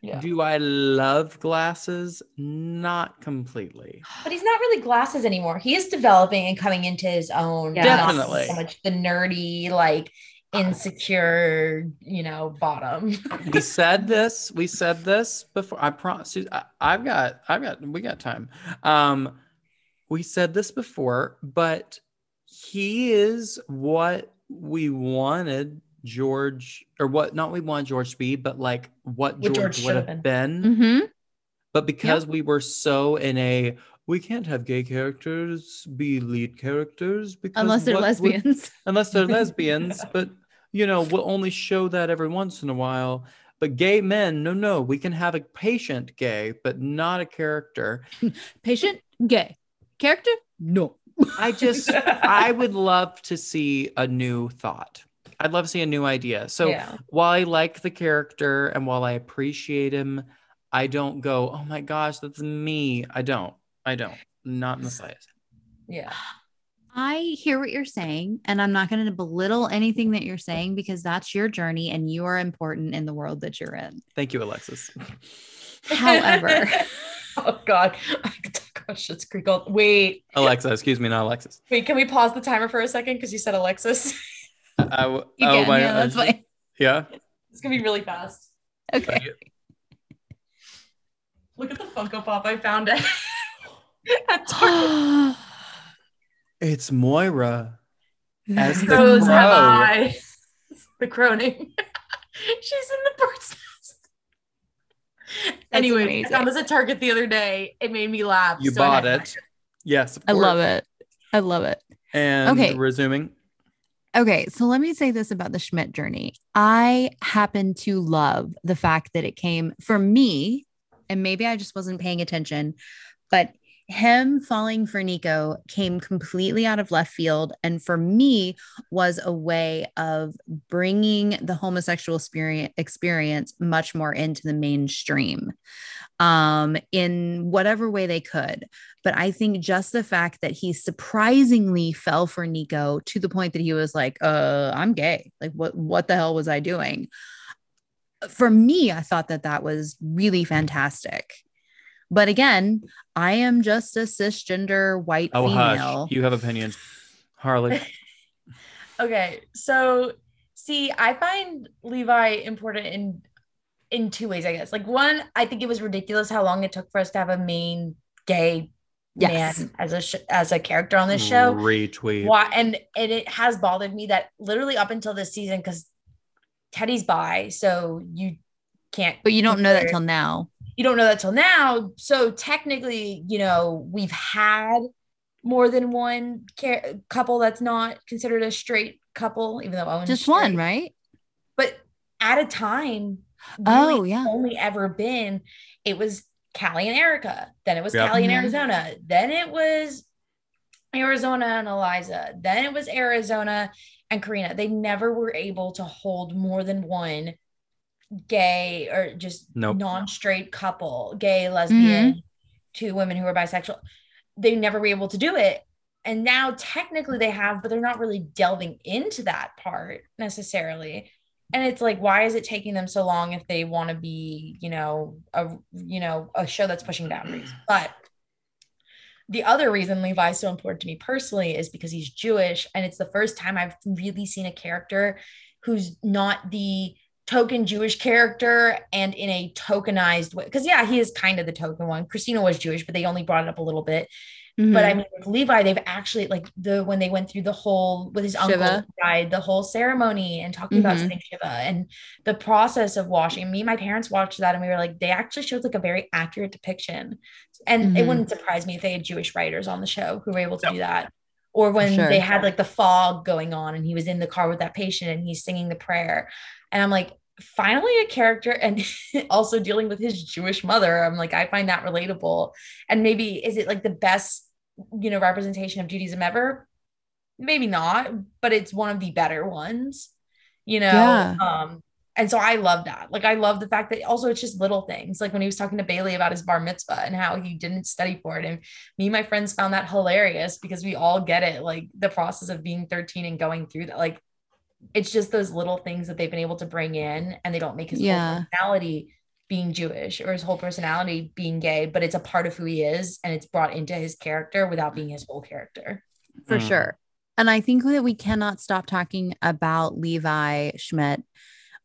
F: Yeah.
B: Do I love glasses? Not completely.
F: But he's not really glasses anymore. He is developing and coming into his own.
E: Yeah.
B: Definitely.
F: So much the nerdy, like insecure, you know, bottom.
B: We said this. We said this before. I promise. you, I, I've got. I've got. We got time. Um, we said this before, but he is what we wanted George, or what? Not we want George to be, but like what
F: What
B: George,
F: George
B: would
F: should
B: have
F: have
B: been.
E: Mm-hmm.
B: But because we were so in a, we can't have gay characters be lead characters because
E: Unless they're
B: what would-
E: lesbians.
B: unless they're lesbians, but you know, we'll only show that every once in a while. But gay men, no, no, we can have a patient gay, but not a character.
E: Patient, gay. Character, no.
B: I just, I would love to see a new thought. I'd love to see a new idea. So
F: yeah.
B: while I like the character and while I appreciate him, I don't go, oh my gosh, that's me. I don't. I don't. Not in the slightest.
F: Yeah.
E: I hear what you're saying, and I'm not going to belittle anything that you're saying because that's your journey and you are important in the world that you're in.
B: Thank you, Alexis.
E: However,
F: oh God. gosh, it's talk about Schitt's Creek Wait,
B: Alexa, excuse me, not Alexis.
F: wait, can we pause the timer for a second? Because you said Alexis.
B: I, I w-
E: you
B: oh
E: can.
B: my
E: yeah, that's
B: gosh. Yeah.
F: It's gonna be really fast.
E: Okay.
F: Look at the Funko Pop I found at, at Target.
B: It's Moira. As the
F: Those have
B: crow.
F: eyes. The croning. She's in the bird's nest. Anyway, I
E: amazing.
F: found this at Target the other day. It made me laugh.
B: You
F: so I
B: bought it. Yes. of
E: I love it. I love it.
B: And
E: Okay.
B: resuming.
E: Okay, so let me say this about the Schmidt journey. I happen to love the fact that it came for me, and maybe I just wasn't paying attention, but him falling for Nico came completely out of left field. And for me, was a way of bringing the homosexual experience, much more into the mainstream um, in whatever way they could. But I think just the fact that he surprisingly fell for Nico to the point that he was like, uh, I'm gay. Like, what, what the hell was I doing? For me, I thought that that was really fantastic. But again, I am just a cisgender white
B: Oh,
E: female.
B: hush. You have opinions. Harley.
F: Okay, so see, I find Levi important in in two ways, I guess. Like one, I think it was ridiculous how long it took for us to have a main gay
E: Yes.
F: man as a sh- as a character on this show.
B: Retweet.
F: Why and and it has bothered me that literally up until this season, because Teddy's bi, so you can't.
E: But you don't know that
F: compare-
E: till now.
F: You don't know that till now. So technically, you know, we've had more than one car- couple that's not considered a straight couple, even though Owen's
E: Just one, right?
F: But at a time,
E: Oh, yeah.
F: only ever been it was Callie and Erica. Then it was
B: Yep.
F: Callie and
E: Mhm.
F: Arizona. Then it was Arizona and Eliza. Then it was Arizona and Carina. They never were able to hold more than one gay or just
B: Nope.
F: non-straight couple, gay, lesbian, mm-hmm. two women who are bisexual. They never were able to do it. And now technically they have, but they're not really delving into that part necessarily. And it's like, why is it taking them so long if they want to be, you know, a you know, a show that's pushing boundaries? But the other reason Levi's so important to me personally is because he's Jewish, and it's the first time I've really seen a character who's not the token Jewish character and in a tokenized way. Because yeah, he is kind of the token one. Cristina was Jewish, but they only brought it up a little bit. But I
E: Mhm.
F: mean, with Levi, they've actually like the when they went through the whole with his uncle
E: Shiva.
F: who died, the whole ceremony and talking about
E: Mhm.
F: setting Shiva and the process of washing. Me and my parents watched that and we were like, they actually showed like a very accurate depiction. And it
E: Mhm.
F: wouldn't surprise me if they had Jewish writers on the show who were able to do that. Or when
E: Sure.
F: they had like the fog going on and he was in the car with that patient and he's singing the prayer. And I'm like, finally a character and also dealing with his Jewish mother. I'm like, I find that relatable. And maybe is it like the best, you know, representation of Judaism ever? Maybe not, but it's one of the better ones, you know.
E: Yeah.
F: Um, and so I love that. Like I love the fact that also it's just little things. Like when he was talking to Bailey about his bar mitzvah and how he didn't study for it. And me and my friends found that hilarious because we all get it, like the process of being 13 and going through that. Like it's just those little things that they've been able to bring in and they don't make his
E: Yeah.
F: whole personality being Jewish or his whole personality being gay, but it's a part of who he is and it's brought into his character without being his whole character.
E: for
C: Mm.
E: sure. And I think that we cannot stop talking about Levi Schmidt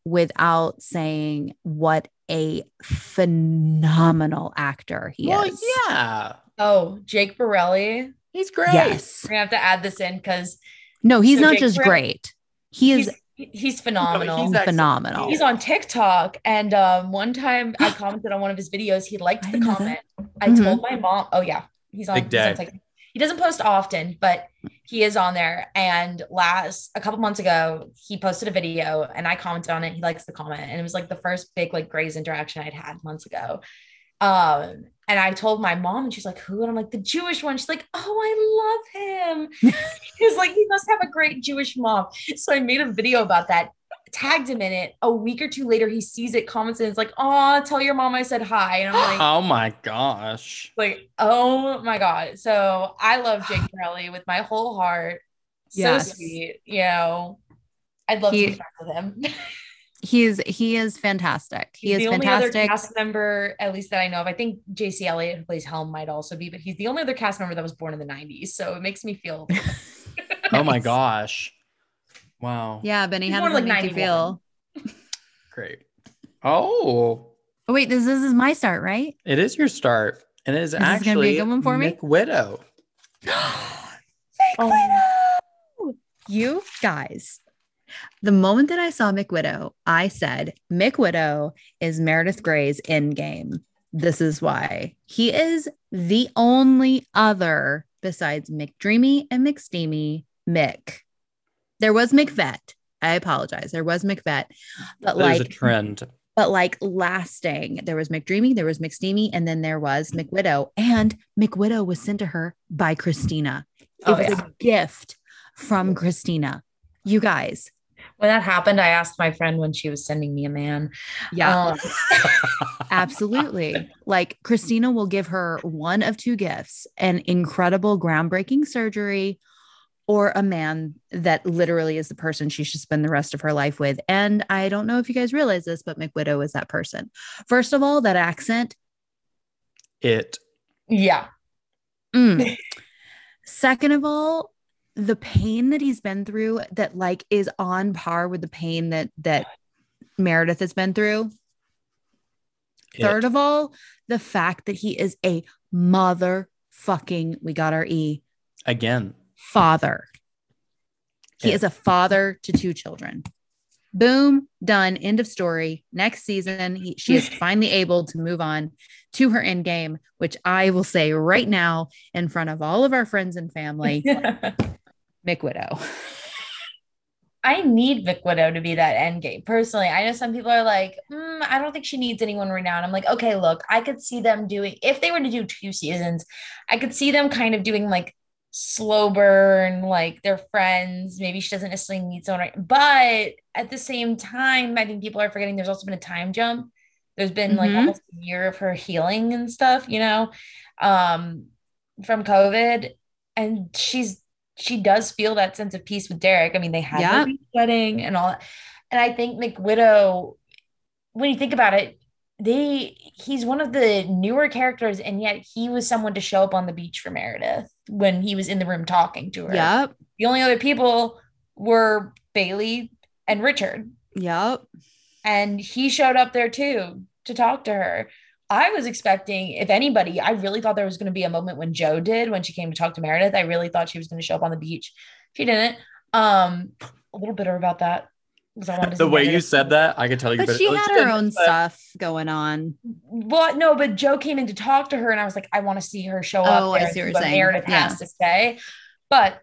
E: without saying what a phenomenal actor he
B: well,
E: is.
B: yeah,
F: Oh, Jake Borelli.
B: he's great.
E: Yes.
F: We're gonna have to add this in because
E: No, he's
F: So
E: not
F: Jake
E: just
F: Borelli-
E: great. He is
F: he's, he's phenomenal.
B: he's
F: He's,
B: actually-
E: phenomenal.
F: on TikTok, and um, one time I commented on one of his videos. He liked the
E: didn't know
F: comment. I
E: Mhm.
F: told my mom. Oh yeah, he's on.
B: Big
F: he's on
B: Dad.
F: TikTok. He doesn't post often, but he is on there. And last a couple months ago, he posted a video, and I commented on it. He likes the comment, and it was like the first big like Grey's interaction I'd had months ago. Um, and I told my mom, and she's like, "Who?" And I'm like, "The Jewish one." She's like, "Oh, I love him." He's like, "He must have a great Jewish mom." So I made a video about that, tagged him in it. A week or two later, he sees it, comments, and it's like, "Oh, tell your mom I said hi." And I'm like,
B: Oh my gosh.
F: like, oh my god. So I love Jake Borelli with my whole heart. So sweet, you know. I'd love
E: He-
F: to be friends with him.
E: He's he is fantastic. He is fantastic.
F: He's
E: is
F: the only
E: fantastic.
F: other cast member, at least that I know of. I think Jaicy Elliot, who plays Helm, might also be, but he's the only other cast member that was born in the 90s. So it makes me feel
B: Oh my gosh. Wow.
E: Yeah, Benny,
F: He's
E: how
F: more
E: does it
F: like
E: make you feel?
B: Great. Oh,
E: Oh wait, this, this is my start, right?
B: it is your start. And it is
E: Is this gonna be a good one for me?
B: McWidow.
E: Oh. You guys, the moment that I saw McWidow, I said, McWidow is Meredith Grey's endgame. This is why he is the only other besides McDreamy and McSteamy, Mick. There was McVet. I apologize. There was McVet, but
B: a
E: like,
B: trend.
E: but like lasting. There was McDreamy, there was McSteamy, and then there was McWidow. And McWidow was sent to her by Cristina. It
F: Oh,
E: was
F: yeah.
E: a gift from Cristina. You guys,
F: when that happened, I asked my friend when she was sending me a man.
E: yeah,
F: Um,
E: absolutely. Like Cristina will give her one of two gifts an incredible, groundbreaking surgery. Or a man that literally is the person she should spend the rest of her life with. And I don't know if you guys realize this, but McWidow is that person. First of all, that accent
B: it.
F: yeah.
E: Mm. Second of all, the pain that he's been through that like is on par with the pain that that Meredith has been through. Third of all, the fact that he is a motherfucking we got our E
B: Again.
E: father. He
B: Yeah.
E: is a father to two children. Boom, done. End of story. Next season, he, she is finally able to move on to her end game, which I will say right now in front of all of our friends and family, McWidow.
F: I need Vic Widow to be that end game. Personally, I know some people are like, "Mm, I don't think she needs anyone renowned. I'm like, okay, look, I could see them doing if they were to do two seasons, I could see them kind of doing like slow burn, like they're friends. Maybe she doesn't necessarily need someone, right? But at the same time, I think people are forgetting there's also been a time jump. There's been like
E: Mhm.
F: almost a year of her healing and stuff, you know, um, from COVID, and she's she does feel that sense of peace with Derek. I mean, they had
E: Yeah.
F: wedding and all that. And I think McWidow, when you think about it, they he's one of the newer characters, and yet he was someone to show up on the beach for Meredith when he was in the room talking to her.
E: Yep.
F: The only other people were Bailey and Richard.
E: Yep.
F: And he showed up there too to talk to her. I was expecting, if anybody, I really thought there was going to be a moment when Jo did when she came to talk to Meredith. I really thought she was going to show up on the beach. She didn't. Um, a little bitter about that. 'cause I wanted to
B: The
F: see
B: way you said that, I could tell you.
E: But she had her own
B: but-
E: stuff going on.
F: Well, no, but Jo came in to talk to her, and I was like, I want to see her show up.
E: Oh, I see
F: and
E: what you're saying.
F: Meredith
E: Yeah.
F: has to say, but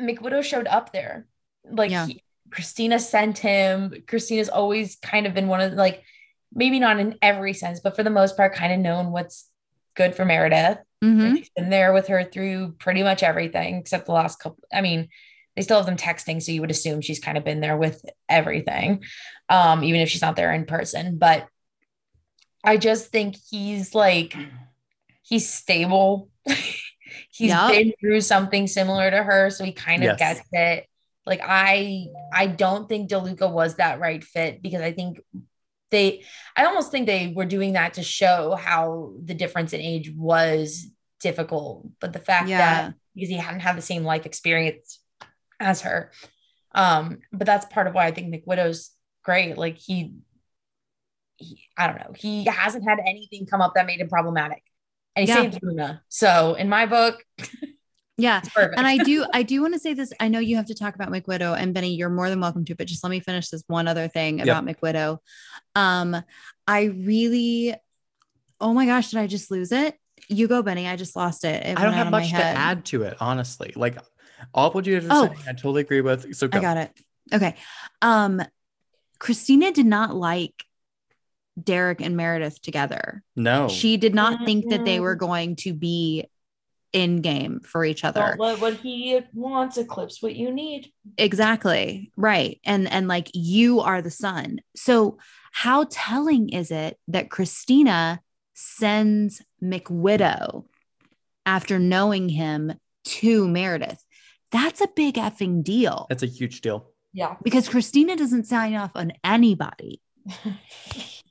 F: McWidow showed up there. Like
E: Yeah.
F: he- Cristina sent him. Cristina's always kind of been one of the, like, maybe not in every sense, but for the most part, kind of known what's good for Meredith.
E: Mhm.
F: She's been there with her through pretty much everything except the last couple. I mean, they still have them texting, so you would assume she's kind of been there with everything, um, even if she's not there in person. But I just think he's like he's stable. he's
E: Yeah.
F: been through something similar to her, so he kind of
B: Yes.
F: gets it. Like I, I don't think DeLuca was that right fit because I think they I almost think they were doing that to show how the difference in age was difficult. But the fact
E: Yeah.
F: that because he hadn't had the same life experience as her. Um, but that's part of why I think Nick McWidow's great. Like he, he I don't know, he hasn't had anything come up that made him problematic. And he
E: Yeah.
F: saved Luna. So in my book,
E: Yeah. And I do, I do want to say this. I know you have to talk about McWidow, and Benny, you're more than welcome to. But just let me finish this one other thing
B: Yep.
E: about McWidow. Um, I really, oh my gosh, did I just lose it? You go, Benny. I just lost it. It
B: I don't have much to add to it, honestly. Like all of what you guys are
E: Oh.
B: saying, I totally agree with. So go.
E: I got it. Okay. Um, Cristina did not like Derek and Meredith together.
B: No,
E: She did not think that they were going to be in game for each other.
F: Don't what he wants eclipse what you need.
E: Exactly. Right. And and like you are the sun. So how telling is it that Cristina sends McWidow after knowing him to Meredith? That's a big effing deal
B: that's a huge deal.
F: Yeah.
E: because Cristina doesn't sign off on anybody.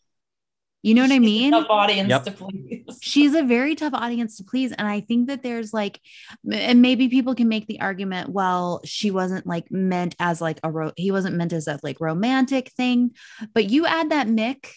E: You know what I mean?
F: Tough audience
B: Yep.
F: to please.
E: she's a very tough audience to please and i think that there's like and maybe people can make the argument well she wasn't like meant as like a ro- he wasn't meant as a like romantic thing but you add that mick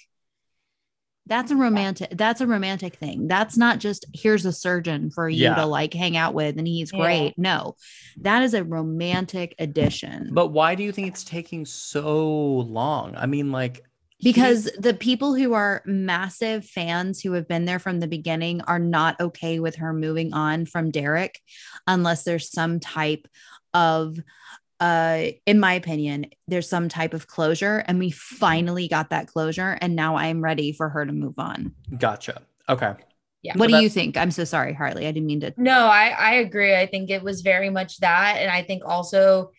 E: that's a romantic that's a romantic thing that's not just here's a surgeon for you
B: Yeah.
E: to like hang out with and he's
F: Yeah.
E: great no that is a romantic addition
B: But why do you think it's taking so long? I mean, like
E: because the people who are massive fans who have been there from the beginning are not okay with her moving on from Derek unless there's some type of uh in my opinion there's some type of closure and we finally got that closure and now I'm ready for her to move on.
B: gotcha. Okay.
F: Yeah.
E: what
B: So
E: do you think? I'm so sorry Harley. I didn't mean to
F: No, I I agree. I think it was very much that, and I think also,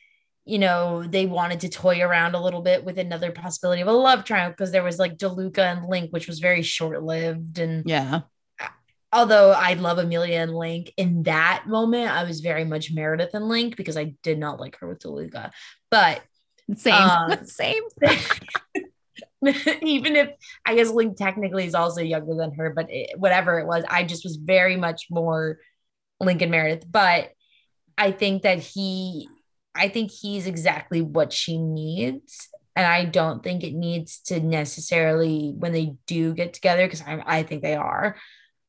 F: you know, they wanted to toy around a little bit with another possibility of a love triangle because there was like Deluca and Link, which was very short lived. And
E: Yeah.
F: although I love Amelia and Link, in that moment I was very much Meredith and Link because I did not like her with Deluca, but
E: Same.
F: Um,
E: Same.
F: even if I guess Link technically is also younger than her, but it, whatever it was, I just was very much more Link and Meredith. But I think that he, I think he's exactly what she needs. And I don't think it needs to necessarily, when they do get together, because I, I think they are,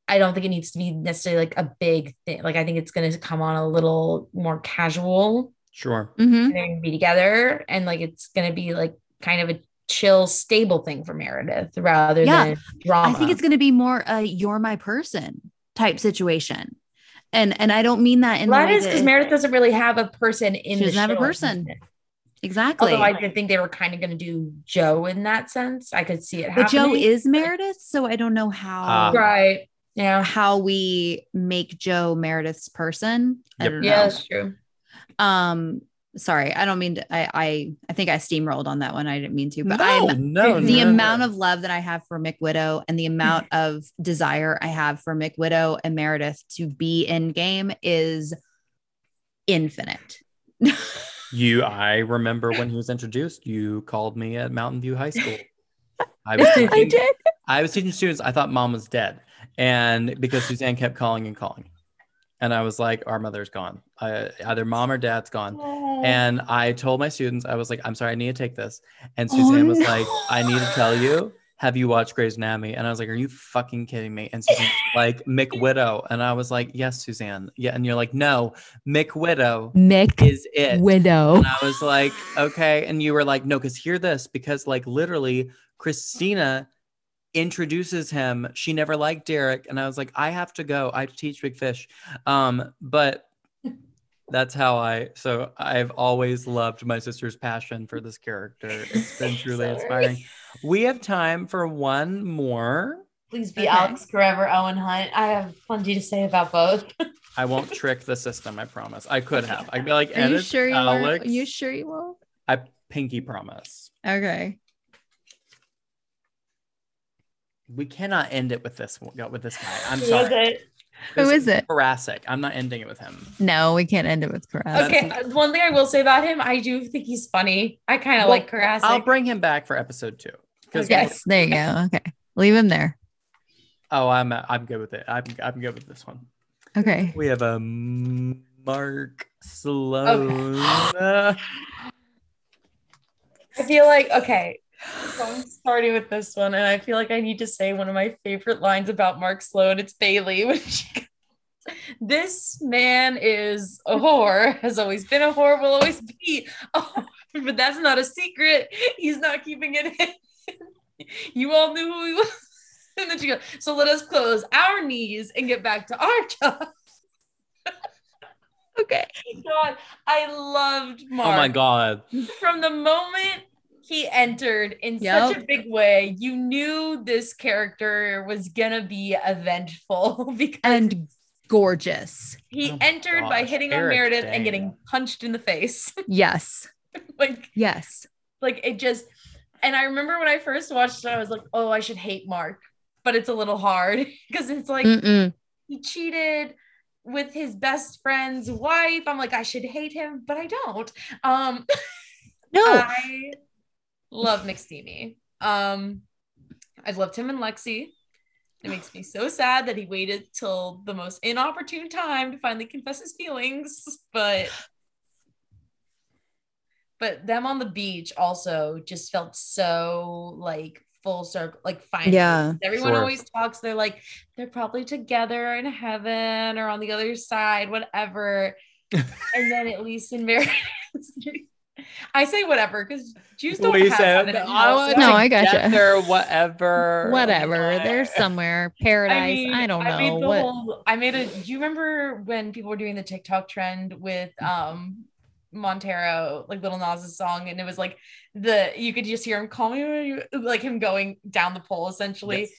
F: I don't think it needs to be necessarily like a big thing. Like, I think it's going to come on a little more casual
B: Sure.
E: Mhm.
F: they're gonna be together and like it's gonna be like kind of a chill stable thing for meredith rather
E: Yeah.
F: than drama
E: I think it's going to be more a you're my person type situation. And and I don't mean that in
F: well,
E: the
F: that
E: way
F: is because meredith doesn't really have a person in
E: She doesn't have a person. exactly.
F: although i did think they were kind of going to do jo in that sense i could see it
E: but
F: Jo
E: is Meredith, so I don't know how
B: Ah.
F: right yeah
E: how we make Jo Meredith's person. I
B: Yep.
E: don't know.
F: yeah that's true
E: Um, sorry, I don't mean to. I I I think I steamrolled on that one. I didn't mean to, but
B: no,
E: I'm
B: no,
E: the
B: no,
E: amount
B: no.
E: of love that I have for McWidow and the amount of desire I have for McWidow and Meredith to be in game is infinite.
B: you. I remember when he was introduced. You called me at Mountain View High School. I was teaching, I was teaching students. I thought mom was dead, and because Suzanne kept calling and calling, and I was like, "Our mother's gone. Uh, either mom or dad's gone." And I told my students, I was like, I'm sorry, I need to take this. And
E: Oh,
B: Suzanne was
E: no.
B: like, I need to tell you "Have you watched Grey's Anatomy?" And I was like, "Are you fucking kidding me?" And Suzanne's like, "McWidow," and I was like, "Yes, Suzanne." Yeah, and you're like, "No, McWidow
E: Mick
B: is it."
E: Widow.
B: And I was like, "Okay," and you were like, "No, because hear this, because like literally, Cristina." Introduces him she never liked derek and i was like i have to go i have to teach big fish um but that's how I. So I've always loved my sister's passion for this character. It's been truly inspiring. We have time for one more.
F: Please be
E: Okay.
F: Alex Karev, Owen Hunt. I have plenty to say about both.
B: I won't trick the system. I promise. I could have. I'd be like,
E: Are you sure you
B: Alex.
E: won't? You sure you won't?
B: I pinky promise.
E: Okay.
B: We cannot end it with this with this guy. I'm
F: Who is
B: sorry.
F: it?
E: Who
B: This
E: is it?
B: Koracick. I'm not ending it with him.
E: No, we can't end it with Karate.
F: Okay, one thing I will say about him, I do think he's funny. I kind of
B: Well,
F: like Koracick.
B: I'll bring him back for episode two. Because
E: Yes, there you go. Okay. Leave him there.
B: oh, I'm I'm good with it. I'm I'm good with this one.
E: Okay.
B: We have a Mark Sloan. Uh,
F: I feel like okay. So I'm starting with this one, and I feel like I need to say one of my favorite lines about Mark Sloan. It's Bailey when she This man is a whore, has always been a whore, will always be. whore, but that's not a secret. He's not keeping it in. You all knew who he was. And then she goes, So let us close our knees and get back to our job.
E: Okay.
F: God, I loved Mark
B: oh my god.
F: from the moment he entered in
E: Yep.
F: such a big way, you knew this character was gonna be eventful because
E: And gorgeous.
F: he
B: Oh my
F: entered by
B: gosh,
F: hitting on Meredith
B: Dane.
F: and getting punched in the face.
E: Yes.
F: like,
E: Yes.
F: like it just. And I remember when I first watched it, I was like, "Oh, I should hate Mark," but it's a little hard because it's like
E: Mm-mm.
F: he cheated with his best friend's wife. I'm like, I should hate him, but I don't. Um,
E: No.
F: I love McSteamy. Um, I've loved him and Lexie. It makes me so sad that he waited till the most inopportune time to finally confess his feelings. But but them on the beach also just felt so like full circle, like fine.
E: Yeah.
F: Everyone
B: Sure.
F: always talks. They're like they're probably together in heaven or on the other side, whatever. and then at least in marriage. I say whatever because Jews don't
B: We
F: have
B: said,
F: heaven
B: I
F: anymore,
B: want
F: so-
E: No, I gotcha.
B: get there, whatever.
E: Whatever. There's somewhere. Paradise. I,
F: mean,
E: don't know.
F: I made
E: know.
F: the
E: what
F: whole- I made a. Do you remember when people were doing the TikTok trend with um Montero, like Lil Nas's song, and it was like the you could just hear him call me you- like him going down the pole essentially.
B: Yes.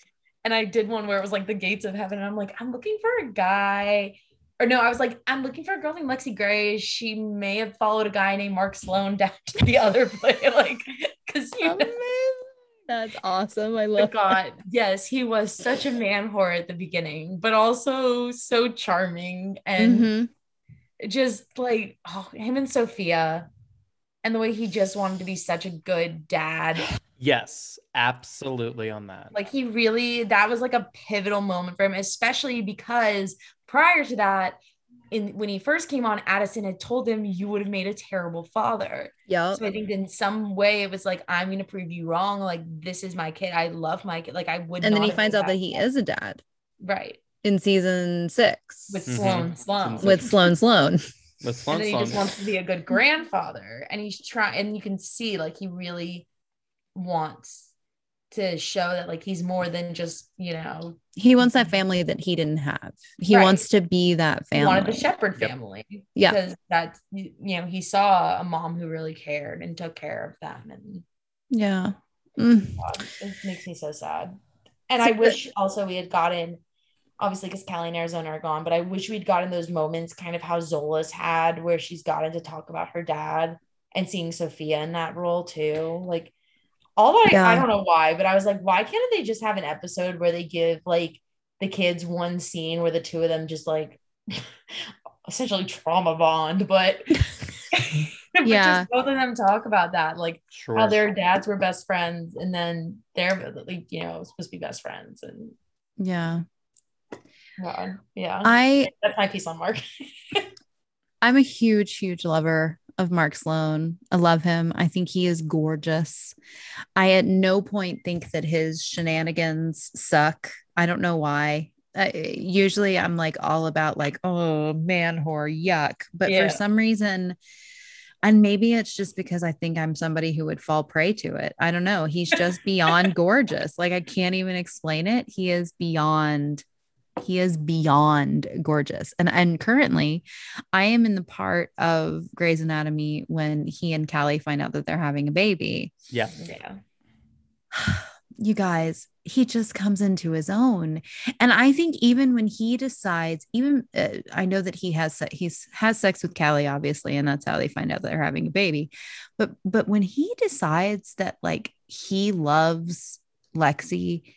F: And I did one where it was like the gates of heaven, and I'm like, I'm looking for a guy. Or no, I was like, I'm looking for a girl named Lexie Grey. She may have followed a guy named Mark Sloan down to the other place, like, because you know,
E: That's awesome. I love
F: God, yes, he was such a man whore at the beginning, but also so charming and
E: Mhm.
F: just like oh, him and Sofia, and the way he just wanted to be such a good dad.
B: Yes, absolutely on that.
F: Like he really, that was like a pivotal moment for him, especially because prior to that, in when he first came on, Addison had told him you would have made a terrible father.
E: Yeah.
F: So I think in some way it was like, I'm gonna prove you wrong. Like this is my kid. I love my kid. Like I would.
E: Not And then he finds out that he is a dad
F: right
E: in season six
F: with
B: Mhm.
F: Sloan Sloan.
E: with Sloan Sloan.
B: With
F: and
B: Sloan
F: then he just wants to be a good grandfather, and he's trying. And you can see like he really wants to show that like he's more than just you know
E: He wants that family that he didn't have. He
F: Right.
E: wants to be that
F: he
E: family.
F: wanted the Shepherd
B: Yep.
F: family.
E: Yeah.
F: because that's you know he saw a mom who really cared and took care of them, and
E: yeah. Mm.
F: God, it makes me so sad. And
E: So
F: I
E: the-
F: wish also we had gotten, obviously, because Callie and Arizona are gone, but I wish we'd gotten those moments kind of how Zola's had, where she's gotten to talk about her dad and seeing Sofia in that role too. Like, all that I,
E: Yeah.
F: I don't know why, but I was like, why can't they just have an episode where they give like the kids one scene where the two of them just like essentially trauma bond, but. but
E: Yeah.
F: just both of them talk about that, like
B: Sure.
F: how their dads were best friends and then they're like you know supposed to be best friends and
E: Yeah.
F: God, yeah
E: I
F: that's my piece on mark
E: I'm a huge, huge lover of Mark Sloan. I love him. I think he is gorgeous. I at no point think that his shenanigans suck. I don't know why. Uh, usually I'm like all about like, oh man, whore, yuck. But
F: Yeah.
E: for some reason, and maybe it's just because I think I'm somebody who would fall prey to it. I don't know. He's just beyond gorgeous. Like I can't even explain it. He is beyond he is beyond gorgeous. And and currently I am in the part of Grey's Anatomy when he and Callie find out that they're having a baby.
B: Yeah.
F: Yeah.
E: You guys, he just comes into his own. And I think even when he decides, even uh, I know that he has se- he's has sex with Callie obviously and that's how they find out that they're having a baby. But but when he decides that like he loves Lexie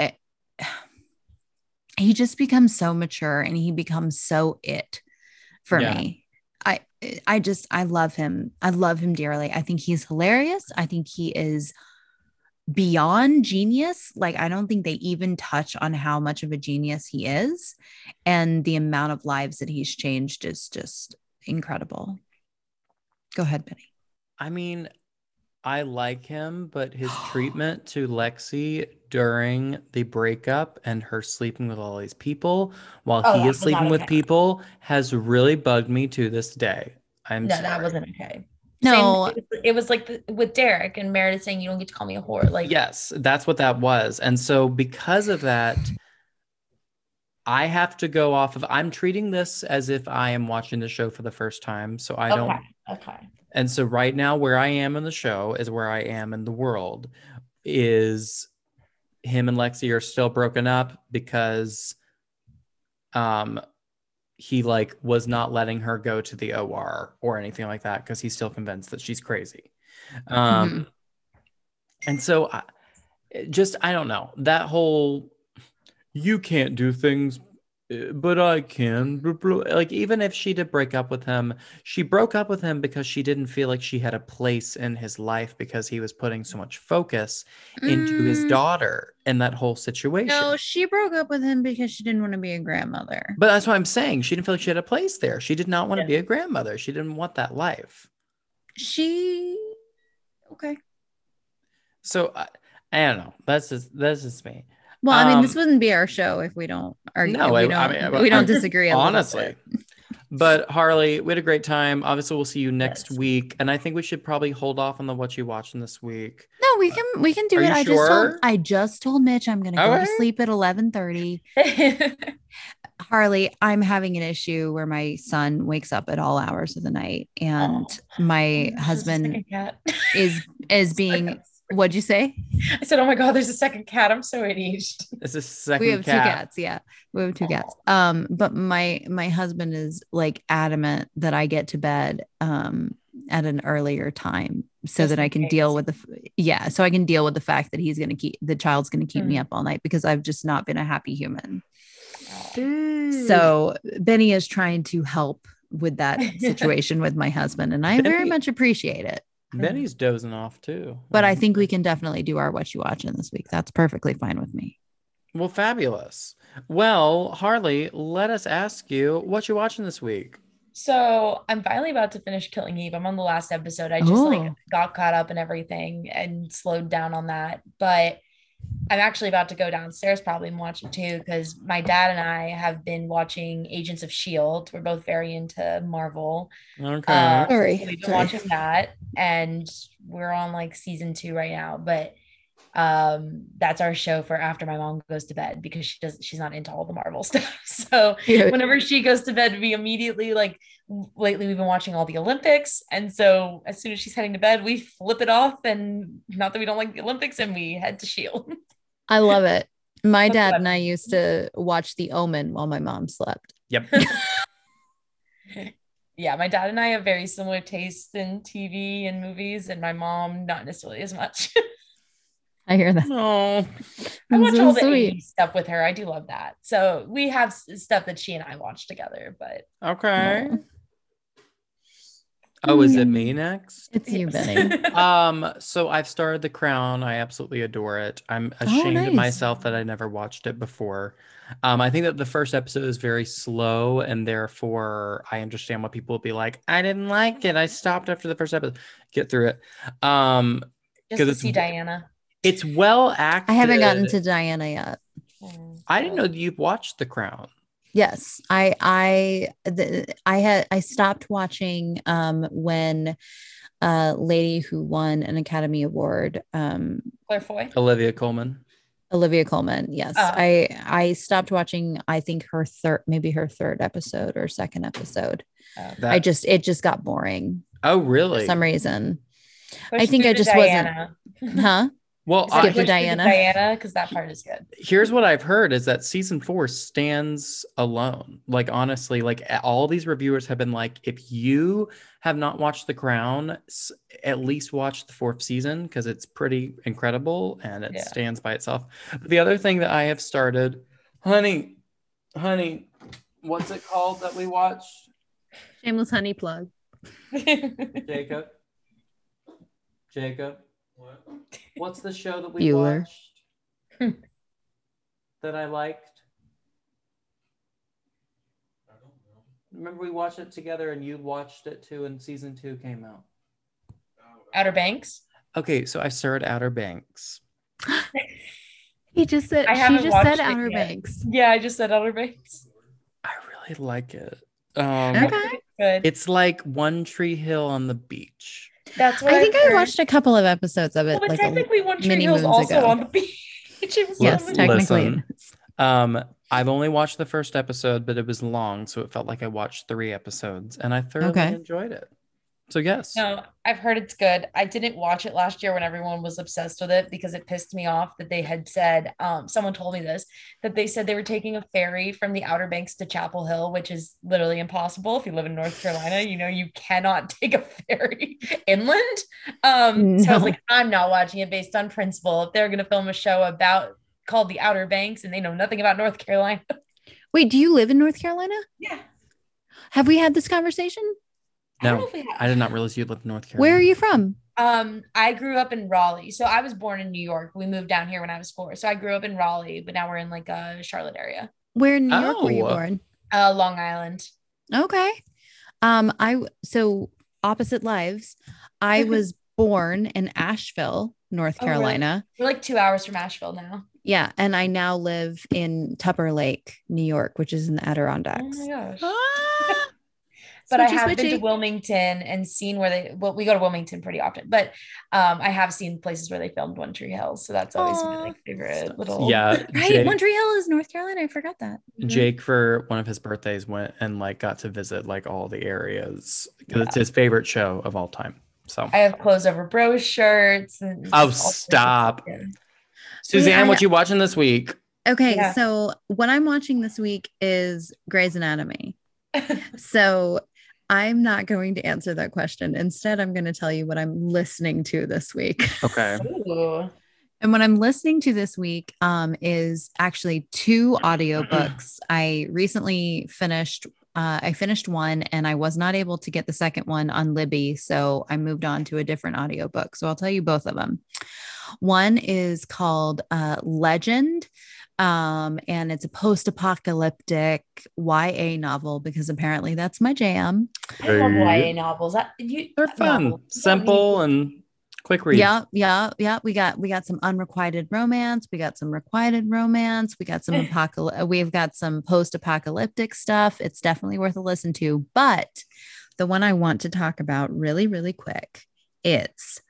E: eh, he just becomes so mature and he becomes so it for
B: Yeah.
E: me. I I just I love him. I love him dearly. I think he's hilarious. I think he is beyond genius. Like I don't think they even touch on how much of a genius he is and the amount of lives that he's changed is just incredible. Go ahead, Benny.
B: I mean, I like him, but his treatment to Lexie during the breakup and her sleeping with all these people while
F: Oh,
B: he is sleeping
F: not
B: with
F: okay.
B: people has really bugged me to this day. I'm
F: no,
B: sorry.
F: that wasn't okay.
E: No.
F: Same, it, was, it was like the, with Derek and Meredith saying you don't get to call me a whore. Like,
B: yes, that's what that was. And so because of that, I have to go off of I'm treating this as if I am watching the show for the first time. So I don't
F: okay, okay.
B: And so right now where I am in the show is where I am in the world is him and Lexie are still broken up because um he like was not letting her go to the OR or anything like that because he's still convinced that she's crazy. Um and so I, just I don't know. That whole you can't do things uh, but I can. Like, even if she did break up with him, she broke up with him because she didn't feel like she had a place in his life because he was putting so much focus into his
E: Mm,
B: daughter and that whole situation.
E: No, she broke up with him because she didn't want to be a grandmother.
B: but that's what I'm saying. She didn't feel like she had a place there. She did not want to be a grandmother. She didn't want that life.
E: She okay.
B: So I, I don't know. That's just that's just me.
E: Well, I mean, this
B: Um,
E: wouldn't be our show if we don't argue.
B: No,
E: we
B: I-
E: don't,
B: I mean, I-
E: we don't
B: I-
E: disagree.
B: Honestly. But Harley, we had a great time. Obviously, we'll see you next
F: Yes.
B: week, and I think we should probably hold off on the what you watching this week.
E: No, we can we can do
B: Are
E: it.
B: you
E: I just told
B: sure?
E: I just told Mitch I'm gonna go
B: Okay.
E: to sleep at eleven thirty. Harley, I'm having an issue where my son wakes up at all hours of the night, and my husband is is being. What'd you say?
F: I said, "Oh my god, there's a second cat." I'm so ADHD.
B: This is second
E: we have
B: cat.
E: two cats yeah we have two cats um but my my husband is like adamant that i get to bed um at an earlier time so
F: Just
E: that i
F: in
E: can deal with the yeah so i can deal with the fact that he's going to keep the child's going to keep me
F: Mhm.
E: up all night because i've just not been a happy human
B: Mm.
E: so benny is trying to help with that situation with my husband and i very much appreciate it
B: Benny's dozing off too.
E: but i mm-hmm. think we can definitely do our what you watching this week that's perfectly fine with me
B: Well, fabulous. Well, Harley, let us ask you what you watching this week.
F: So I'm finally about to finish Killing Eve. I'm on the last episode. I just like
E: Oh.
F: got caught up in everything and slowed down on that. But I'm actually about to go downstairs probably and watch it too because my dad and I have been watching Agents of Shield. We're both very into Marvel.
B: Okay.
F: Uh,
E: Sorry,
F: We've been
E: sorry.
F: watching that, and we're on like season two right now. But um, that's our show for after my mom goes to bed because she does she's not into all the Marvel stuff. So
E: Cute.
F: whenever she goes to bed, we immediately like lately we've been watching all the Olympics, and so as soon as she's heading to bed, we flip it off, and not that we don't like the Olympics, and we head to Shield.
E: I love it. My dad
F: what-
E: and I used to watch The Omen while my mom slept.
B: Yep.
F: yeah, my dad and I have very similar tastes in TV and movies, and my mom not necessarily as much.
E: I hear that.
B: Oh,
F: I
E: That's
F: watch
E: so
F: all the
E: sweet.
F: 80s stuff with her. I do love that. So we have stuff that she and I watch together, but
B: Okay.
E: Aw.
B: Oh, is it me next?
E: It's you, Benny.
B: Um, so I've started The Crown. I absolutely adore it. I'm ashamed of
E: nice.
B: myself that I never watched it before. Um, I think that the first episode is very slow, and therefore I understand why people will be like, "I didn't like it. I stopped after the first episode." Get through it. Um,
F: Just
B: 'Cause
F: to
B: it's
F: see Diana.
B: It's well acted.
E: I haven't gotten to Diana yet.
B: I didn't know that you've watched The Crown.
E: Yes, I I the, I had I stopped watching um when a lady who won an Academy Award um
F: Claire Foy.
B: Olivia Colman.
E: Olivia Colman. Yes.
F: Oh.
E: I I stopped watching I think her third maybe her third episode or second episode.
F: Uh,
B: That,
E: I just it just got boring
B: oh really?
E: for some reason.
F: push
E: I think I
F: to
E: just wasn't- Huh?
B: Well, I,
E: Skip to
F: push through
E: Diana.
F: Diana, because that part is good.
B: here's what I've heard is that season four stands alone. Like honestly, like all these reviewers have been like, if you have not watched The Crown, s- at least watch the fourth season because it's pretty incredible and it
F: Yeah.
B: stands by itself. But the other thing that I have started, honey, honey, what's it called that we watched?
E: Shameless honey plug.
B: Jacob, Jacob, what's the show that we
E: Bueller.
B: watched that I liked? Remember we watched it together and you watched it too and season two came out.
F: Outer Banks.
B: Okay, so I started Outer Banks.
E: He just said
F: I
E: she just said Outer
F: yet.
E: Banks.
F: Yeah, I just said Outer Banks.
B: I really like it. Um
E: Okay.
F: Good.
B: it's like One Tree Hill on the beach.
F: That's what
E: I think
F: I've
E: I watched a couple of episodes of it.
F: Well, but
E: like a-
F: technically, One Tree
E: many
F: Hill's also
E: ago.
F: on the beach.
E: Yes, technically.
B: Listen. Um I've only watched the first episode, but it was long, so it felt like I watched three episodes and I thoroughly
E: Okay.
B: enjoyed it. So yes.
F: No, I've heard it's good. I didn't watch it last year when everyone was obsessed with it because it pissed me off that they had said, um, someone told me this, that they said they were taking a ferry from the Outer Banks to Chapel Hill, which is literally impossible. If you live in North Carolina, you know you cannot take a ferry inland. Um, so I was like, I'm not watching it based on principle. If they're gonna film a show about called the Outer Banks and they know nothing about North Carolina.
E: Wait, do you live in North Carolina?
F: Yeah.
E: Have we had this conversation?
F: I
B: No,
F: know if we have.
B: I did not realize you lived in North Carolina.
E: Where are you from?
F: Um, I grew up in Raleigh. So I was born in New York. We moved down here when I was four. So I grew up in Raleigh, but now we're in like a Charlotte area.
E: Where in New York were you
B: Oh.
E: born?
F: Uh Long Island.
E: Okay. Um, I so opposite lives. I was born in Asheville, North
F: Oh, really?
E: Carolina.
F: We're like two hours from Asheville now.
E: Yeah, and I now live in Tupper Lake, New York, which is in the Adirondacks.
F: Oh my gosh.
E: Ah,
F: But I
E: switchy,
F: have been to. Wilmington and seen where they well, we go to Wilmington pretty often, but um I have seen places where they filmed One Tree Hill. So that's always my like favorite little
B: Yeah,
E: Right,
B: Jake,
E: One Tree Hill is North Carolina. I forgot that.
B: Jake for one of his birthdays went and like got to visit like all the areas because it's his favorite show of all time. So
F: I have clothes over bro shirts and
B: Oh,
F: just all sorts of
B: stop.
F: stuff, yeah.
B: Suzanne,
E: I-
B: what you watching this week?
E: Okay,
F: Yeah.
E: so what I'm watching this week is Grey's Anatomy. So I'm not going to answer that question. Instead, I'm going to tell you what I'm listening to this week.
B: Okay.
F: Ooh.
E: And what I'm listening to this week um, is actually two audiobooks. I recently finished. Uh, I finished one and I was not able to get the second one on Libby. So I moved on to a different audiobook. So I'll tell you both of them. One is called uh, Legend, um, and it's a post apocalyptic YA novel because apparently that's my jam.
F: I love YA novels. I, you,
B: They're fun,
F: novels.
B: simple, and quick read.
E: Yeah, yeah, yeah. We got we got some unrequited romance. We got some requited romance. We got some apocalyptic. We've got some post-apocalyptic stuff. It's definitely worth a listen to. But the one I want to talk about really, really quick is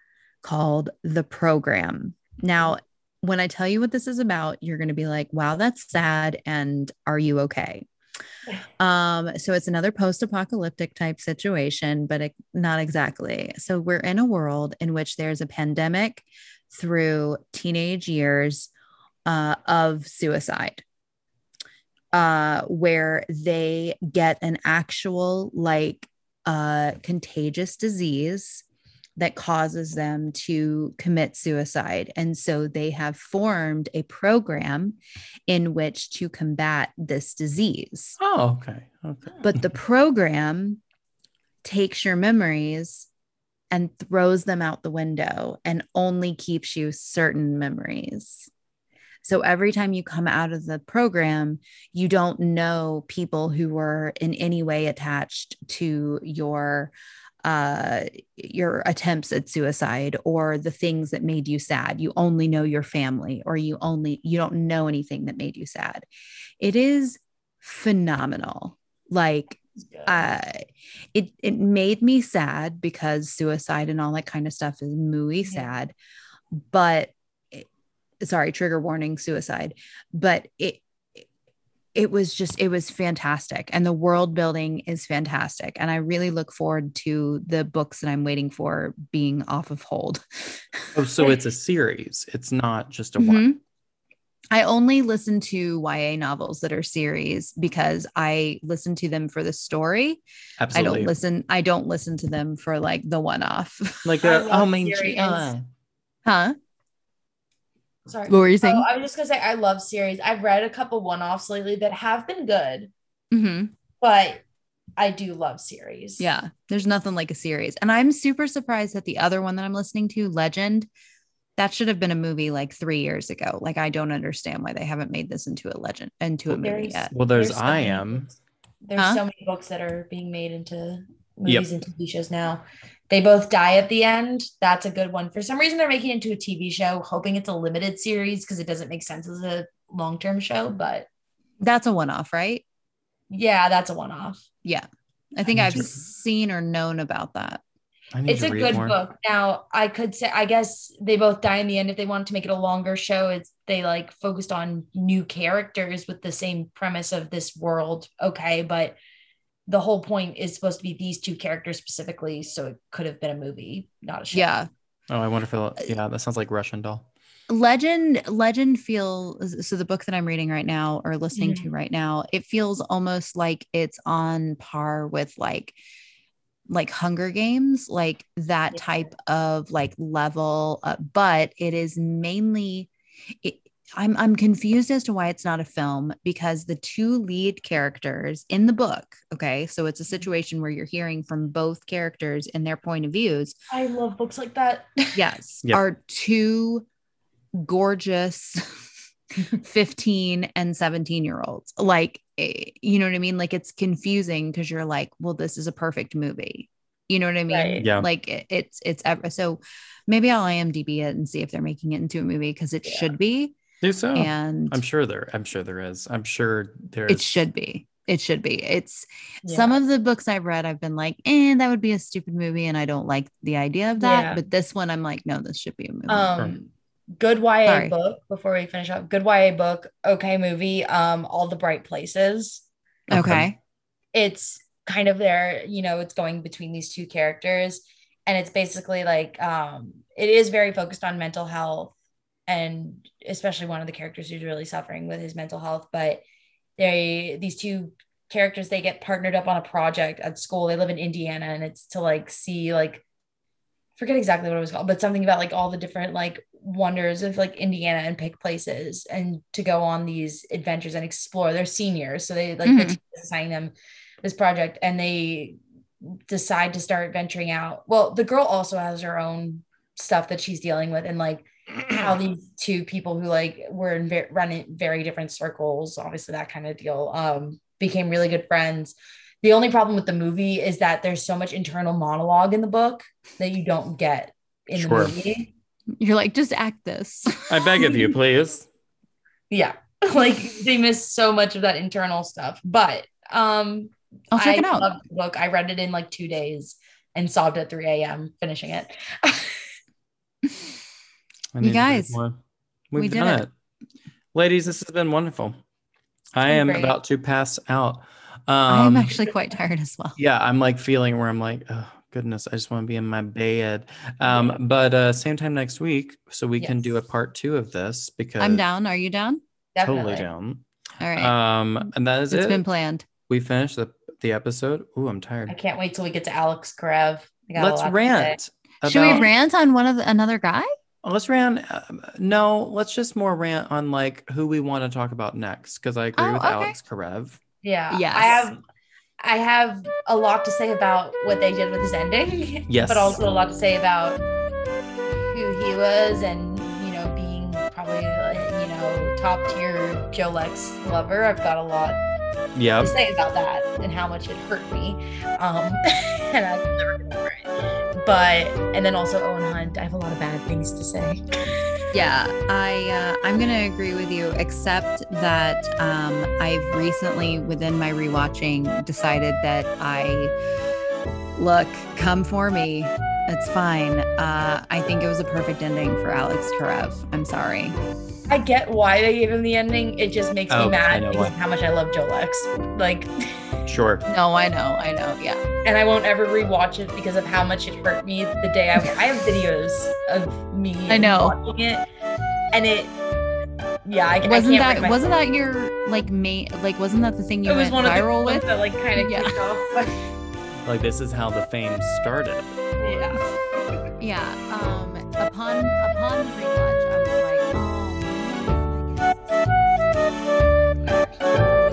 E: called The Program. Now, when I tell you what this is about, you're going to be like, "Wow, that's sad." And are you okay? Um, so it's another post-apocalyptic type situation, but it, not exactly. So we're in a world in which there's a pandemic through teenage years uh, of suicide, uh, where they get an actual like uh, contagious disease that causes them to commit suicide. And so they have formed a program in which to combat this disease
B: Oh, okay. Okay.
E: but the program takes your memories and throws them out the window and only keeps you certain memories. So every time you come out of the program, you don't know people who were in any way attached to your uh your attempts at suicide or the things that made you sad. You only know your family or you only you don't know anything that made you sad. It is phenomenal. Like uh it it made me sad because suicide and all that kind of stuff is mooey
F: Yeah.
E: sad but it- sorry trigger warning suicide. But it it was just it was fantastic and the world building is fantastic and i really look forward to the books that i'm waiting for being off of hold
B: Oh, so it's a series. It's not just a one.
E: Mhm. I only listen to YA novels that are series because I listen to them for the story.
B: Absolutely.
E: I don't listen. I don't listen to them for like the one off.
B: Like
F: I
B: a
F: love
B: oh my
F: series.
B: God.
E: huh?
F: Sorry.
E: What were you
F: Oh,
E: saying?
F: I was just gonna say I love series. I've read a couple one-offs lately that have been good,
E: hmm
F: but I do love series.
E: Yeah, there's nothing like a series, and I'm super surprised that the other one that I'm listening to, Legend, that should have been a movie like three years ago. Like I don't understand why they haven't made this into a legend into a movie yet.
B: Well, there's,
F: so
B: I am.
F: books- There's
E: Huh?
F: so many books that are being made into movies and TV shows now. They both die at the end. That's a good one. For some reason, they're making it into a TV show, hoping it's a limited series because it doesn't make sense as a long term show. But
E: That's a one off, right?
F: yeah, that's a one off.
E: Yeah, I think
B: need
E: I've
B: to-
E: seen or known about that.
F: It's a good
B: more.
F: book. Now, I could say, I guess they both die in the end. If they wanted to make it a longer show, it's they like focused on new characters with the same premise of this world. Okay, but the whole point is supposed to be these two characters specifically, so it could have been a movie, not a show.
E: Yeah,
B: Oh, I wonder if it'll, yeah, that sounds like Russian doll.
E: legend legend feels so the book that i'm reading right now or listening to right now it feels almost like it's on par with like like hunger games like that
F: Yeah.
E: type of like level uh, but it is mainly it, I'm I'm confused as to why it's not a film because the two lead characters in the book, okay, so it's a situation where you're hearing from both characters and their point of views,
F: I love books like that.
E: yes,
B: Yep.
E: are two gorgeous 15 and 17 year olds. Like, eh, you know what I mean? Like, it's confusing because you're like, well, this is a perfect movie. You know what I mean?
F: Right.
B: Yeah.
E: Like, it, it's, it's ever so maybe I'll IMDb it and see if they're making it into a movie because it
F: Yeah.
E: should be.
B: Do so.
E: And
B: I'm sure there. I'm sure there is. I'm sure there.
E: it should be. It should be. It's some of the books I've read, I've been like, eh, that would be a stupid movie. And I don't like the idea of that.
F: Yeah.
E: But this one, I'm like, no, this should be a movie.
F: um good YA
E: Sorry.
F: book before we finish up. Good YA book, okay movie, um All the Bright Places.
B: okay.
E: okay.
F: It's kind of there, you know, it's going between these two characters and it's basically like um it is very focused on mental health and especially one of the characters who's really suffering with his mental health, but they these two characters they get partnered up on a project at school. They live in Indiana and it's to like see like forget exactly what it was called, but something about like all the different like wonders of like Indiana and pick places and to go on these adventures and explore. They're seniors, so they like
E: Mhm.
F: the teacher assigning them this project and they decide to start venturing out. Well, the girl also has her own stuff that she's dealing with and like how these two people who like were in ve- running very different circles, obviously that kind of deal, um, became really good friends. The only problem with the movie is that there's so much internal monologue in the book that you don't get in
B: Sure.
F: the movie.
E: You're like, just act this.
B: I beg of you, please.
F: Yeah. like they miss so much of that internal stuff. But um
E: I'll check
F: I
E: it out.
F: loved the book. I read it in like two days and sobbed at 3 a.m. finishing it.
B: I
E: You
B: need to
E: guys,
B: more. We've
E: we did
B: done
E: it.
B: it. ladies. This has been wonderful. I
F: been
B: am
F: great.
B: about to pass out.
E: I'm
B: Um,
E: actually quite tired as well.
B: yeah, I'm like feeling where I'm like, oh goodness, I just want to be in my bed. Um, but uh, same time next week, so we can do a part two of this because
E: I'm down. Are you down?
B: totally down.
E: All right.
B: Um, and that is
E: it's
B: it.
E: It's been planned.
B: we finished the the episode. Ooh, I'm tired.
F: I can't wait till we get to Alex Karev. I got a
B: Let's
F: lot to say.
B: rant.
E: Should we rant on one of the, another guy?
B: Let's rant. Um, no, let's just more rant on like who we want to talk about next because I agree
E: Oh,
B: with
E: okay.
B: Alex Karev.
F: Yeah.
E: Yes.
F: I have I have a lot to say about what they did with his ending.
C: Yes.
F: But also a lot to say about who he was and, you know, being probably, uh, you know, top tier Jolex lover. I've got a lot to say about that and how much it hurt me. Um, and I've never been over it. But, and then also Owen Hunt. I have a lot of bad things to say.
E: Yeah, I uh, I'm gonna agree with you, except that um, I've recently, within my rewatching, decided that I look come for me. It's fine. Uh, I think it was a perfect ending for Alex Karev. I'm sorry.
F: I get why they gave him the ending. It just makes
C: Oh,
F: me mad
C: know
F: because
C: why.
F: how much I love Jolex. Like,
C: Sure.
E: No, I know, I know. Yeah,
F: and I won't ever rewatch it because of how much it hurt me the day I, I have videos of me
E: I know.
F: watching it, and it, yeah, I, I
E: wasn't
F: can't
E: that wasn't that your like main like wasn't that the thing you
F: it was
E: went
F: one of the
E: viral
F: ones
E: with?
F: that like kind of
E: Yeah.
F: off.
C: Like this is how the fame started.
E: Yeah. Yeah. Um upon upon the rewatch, I was Thank you.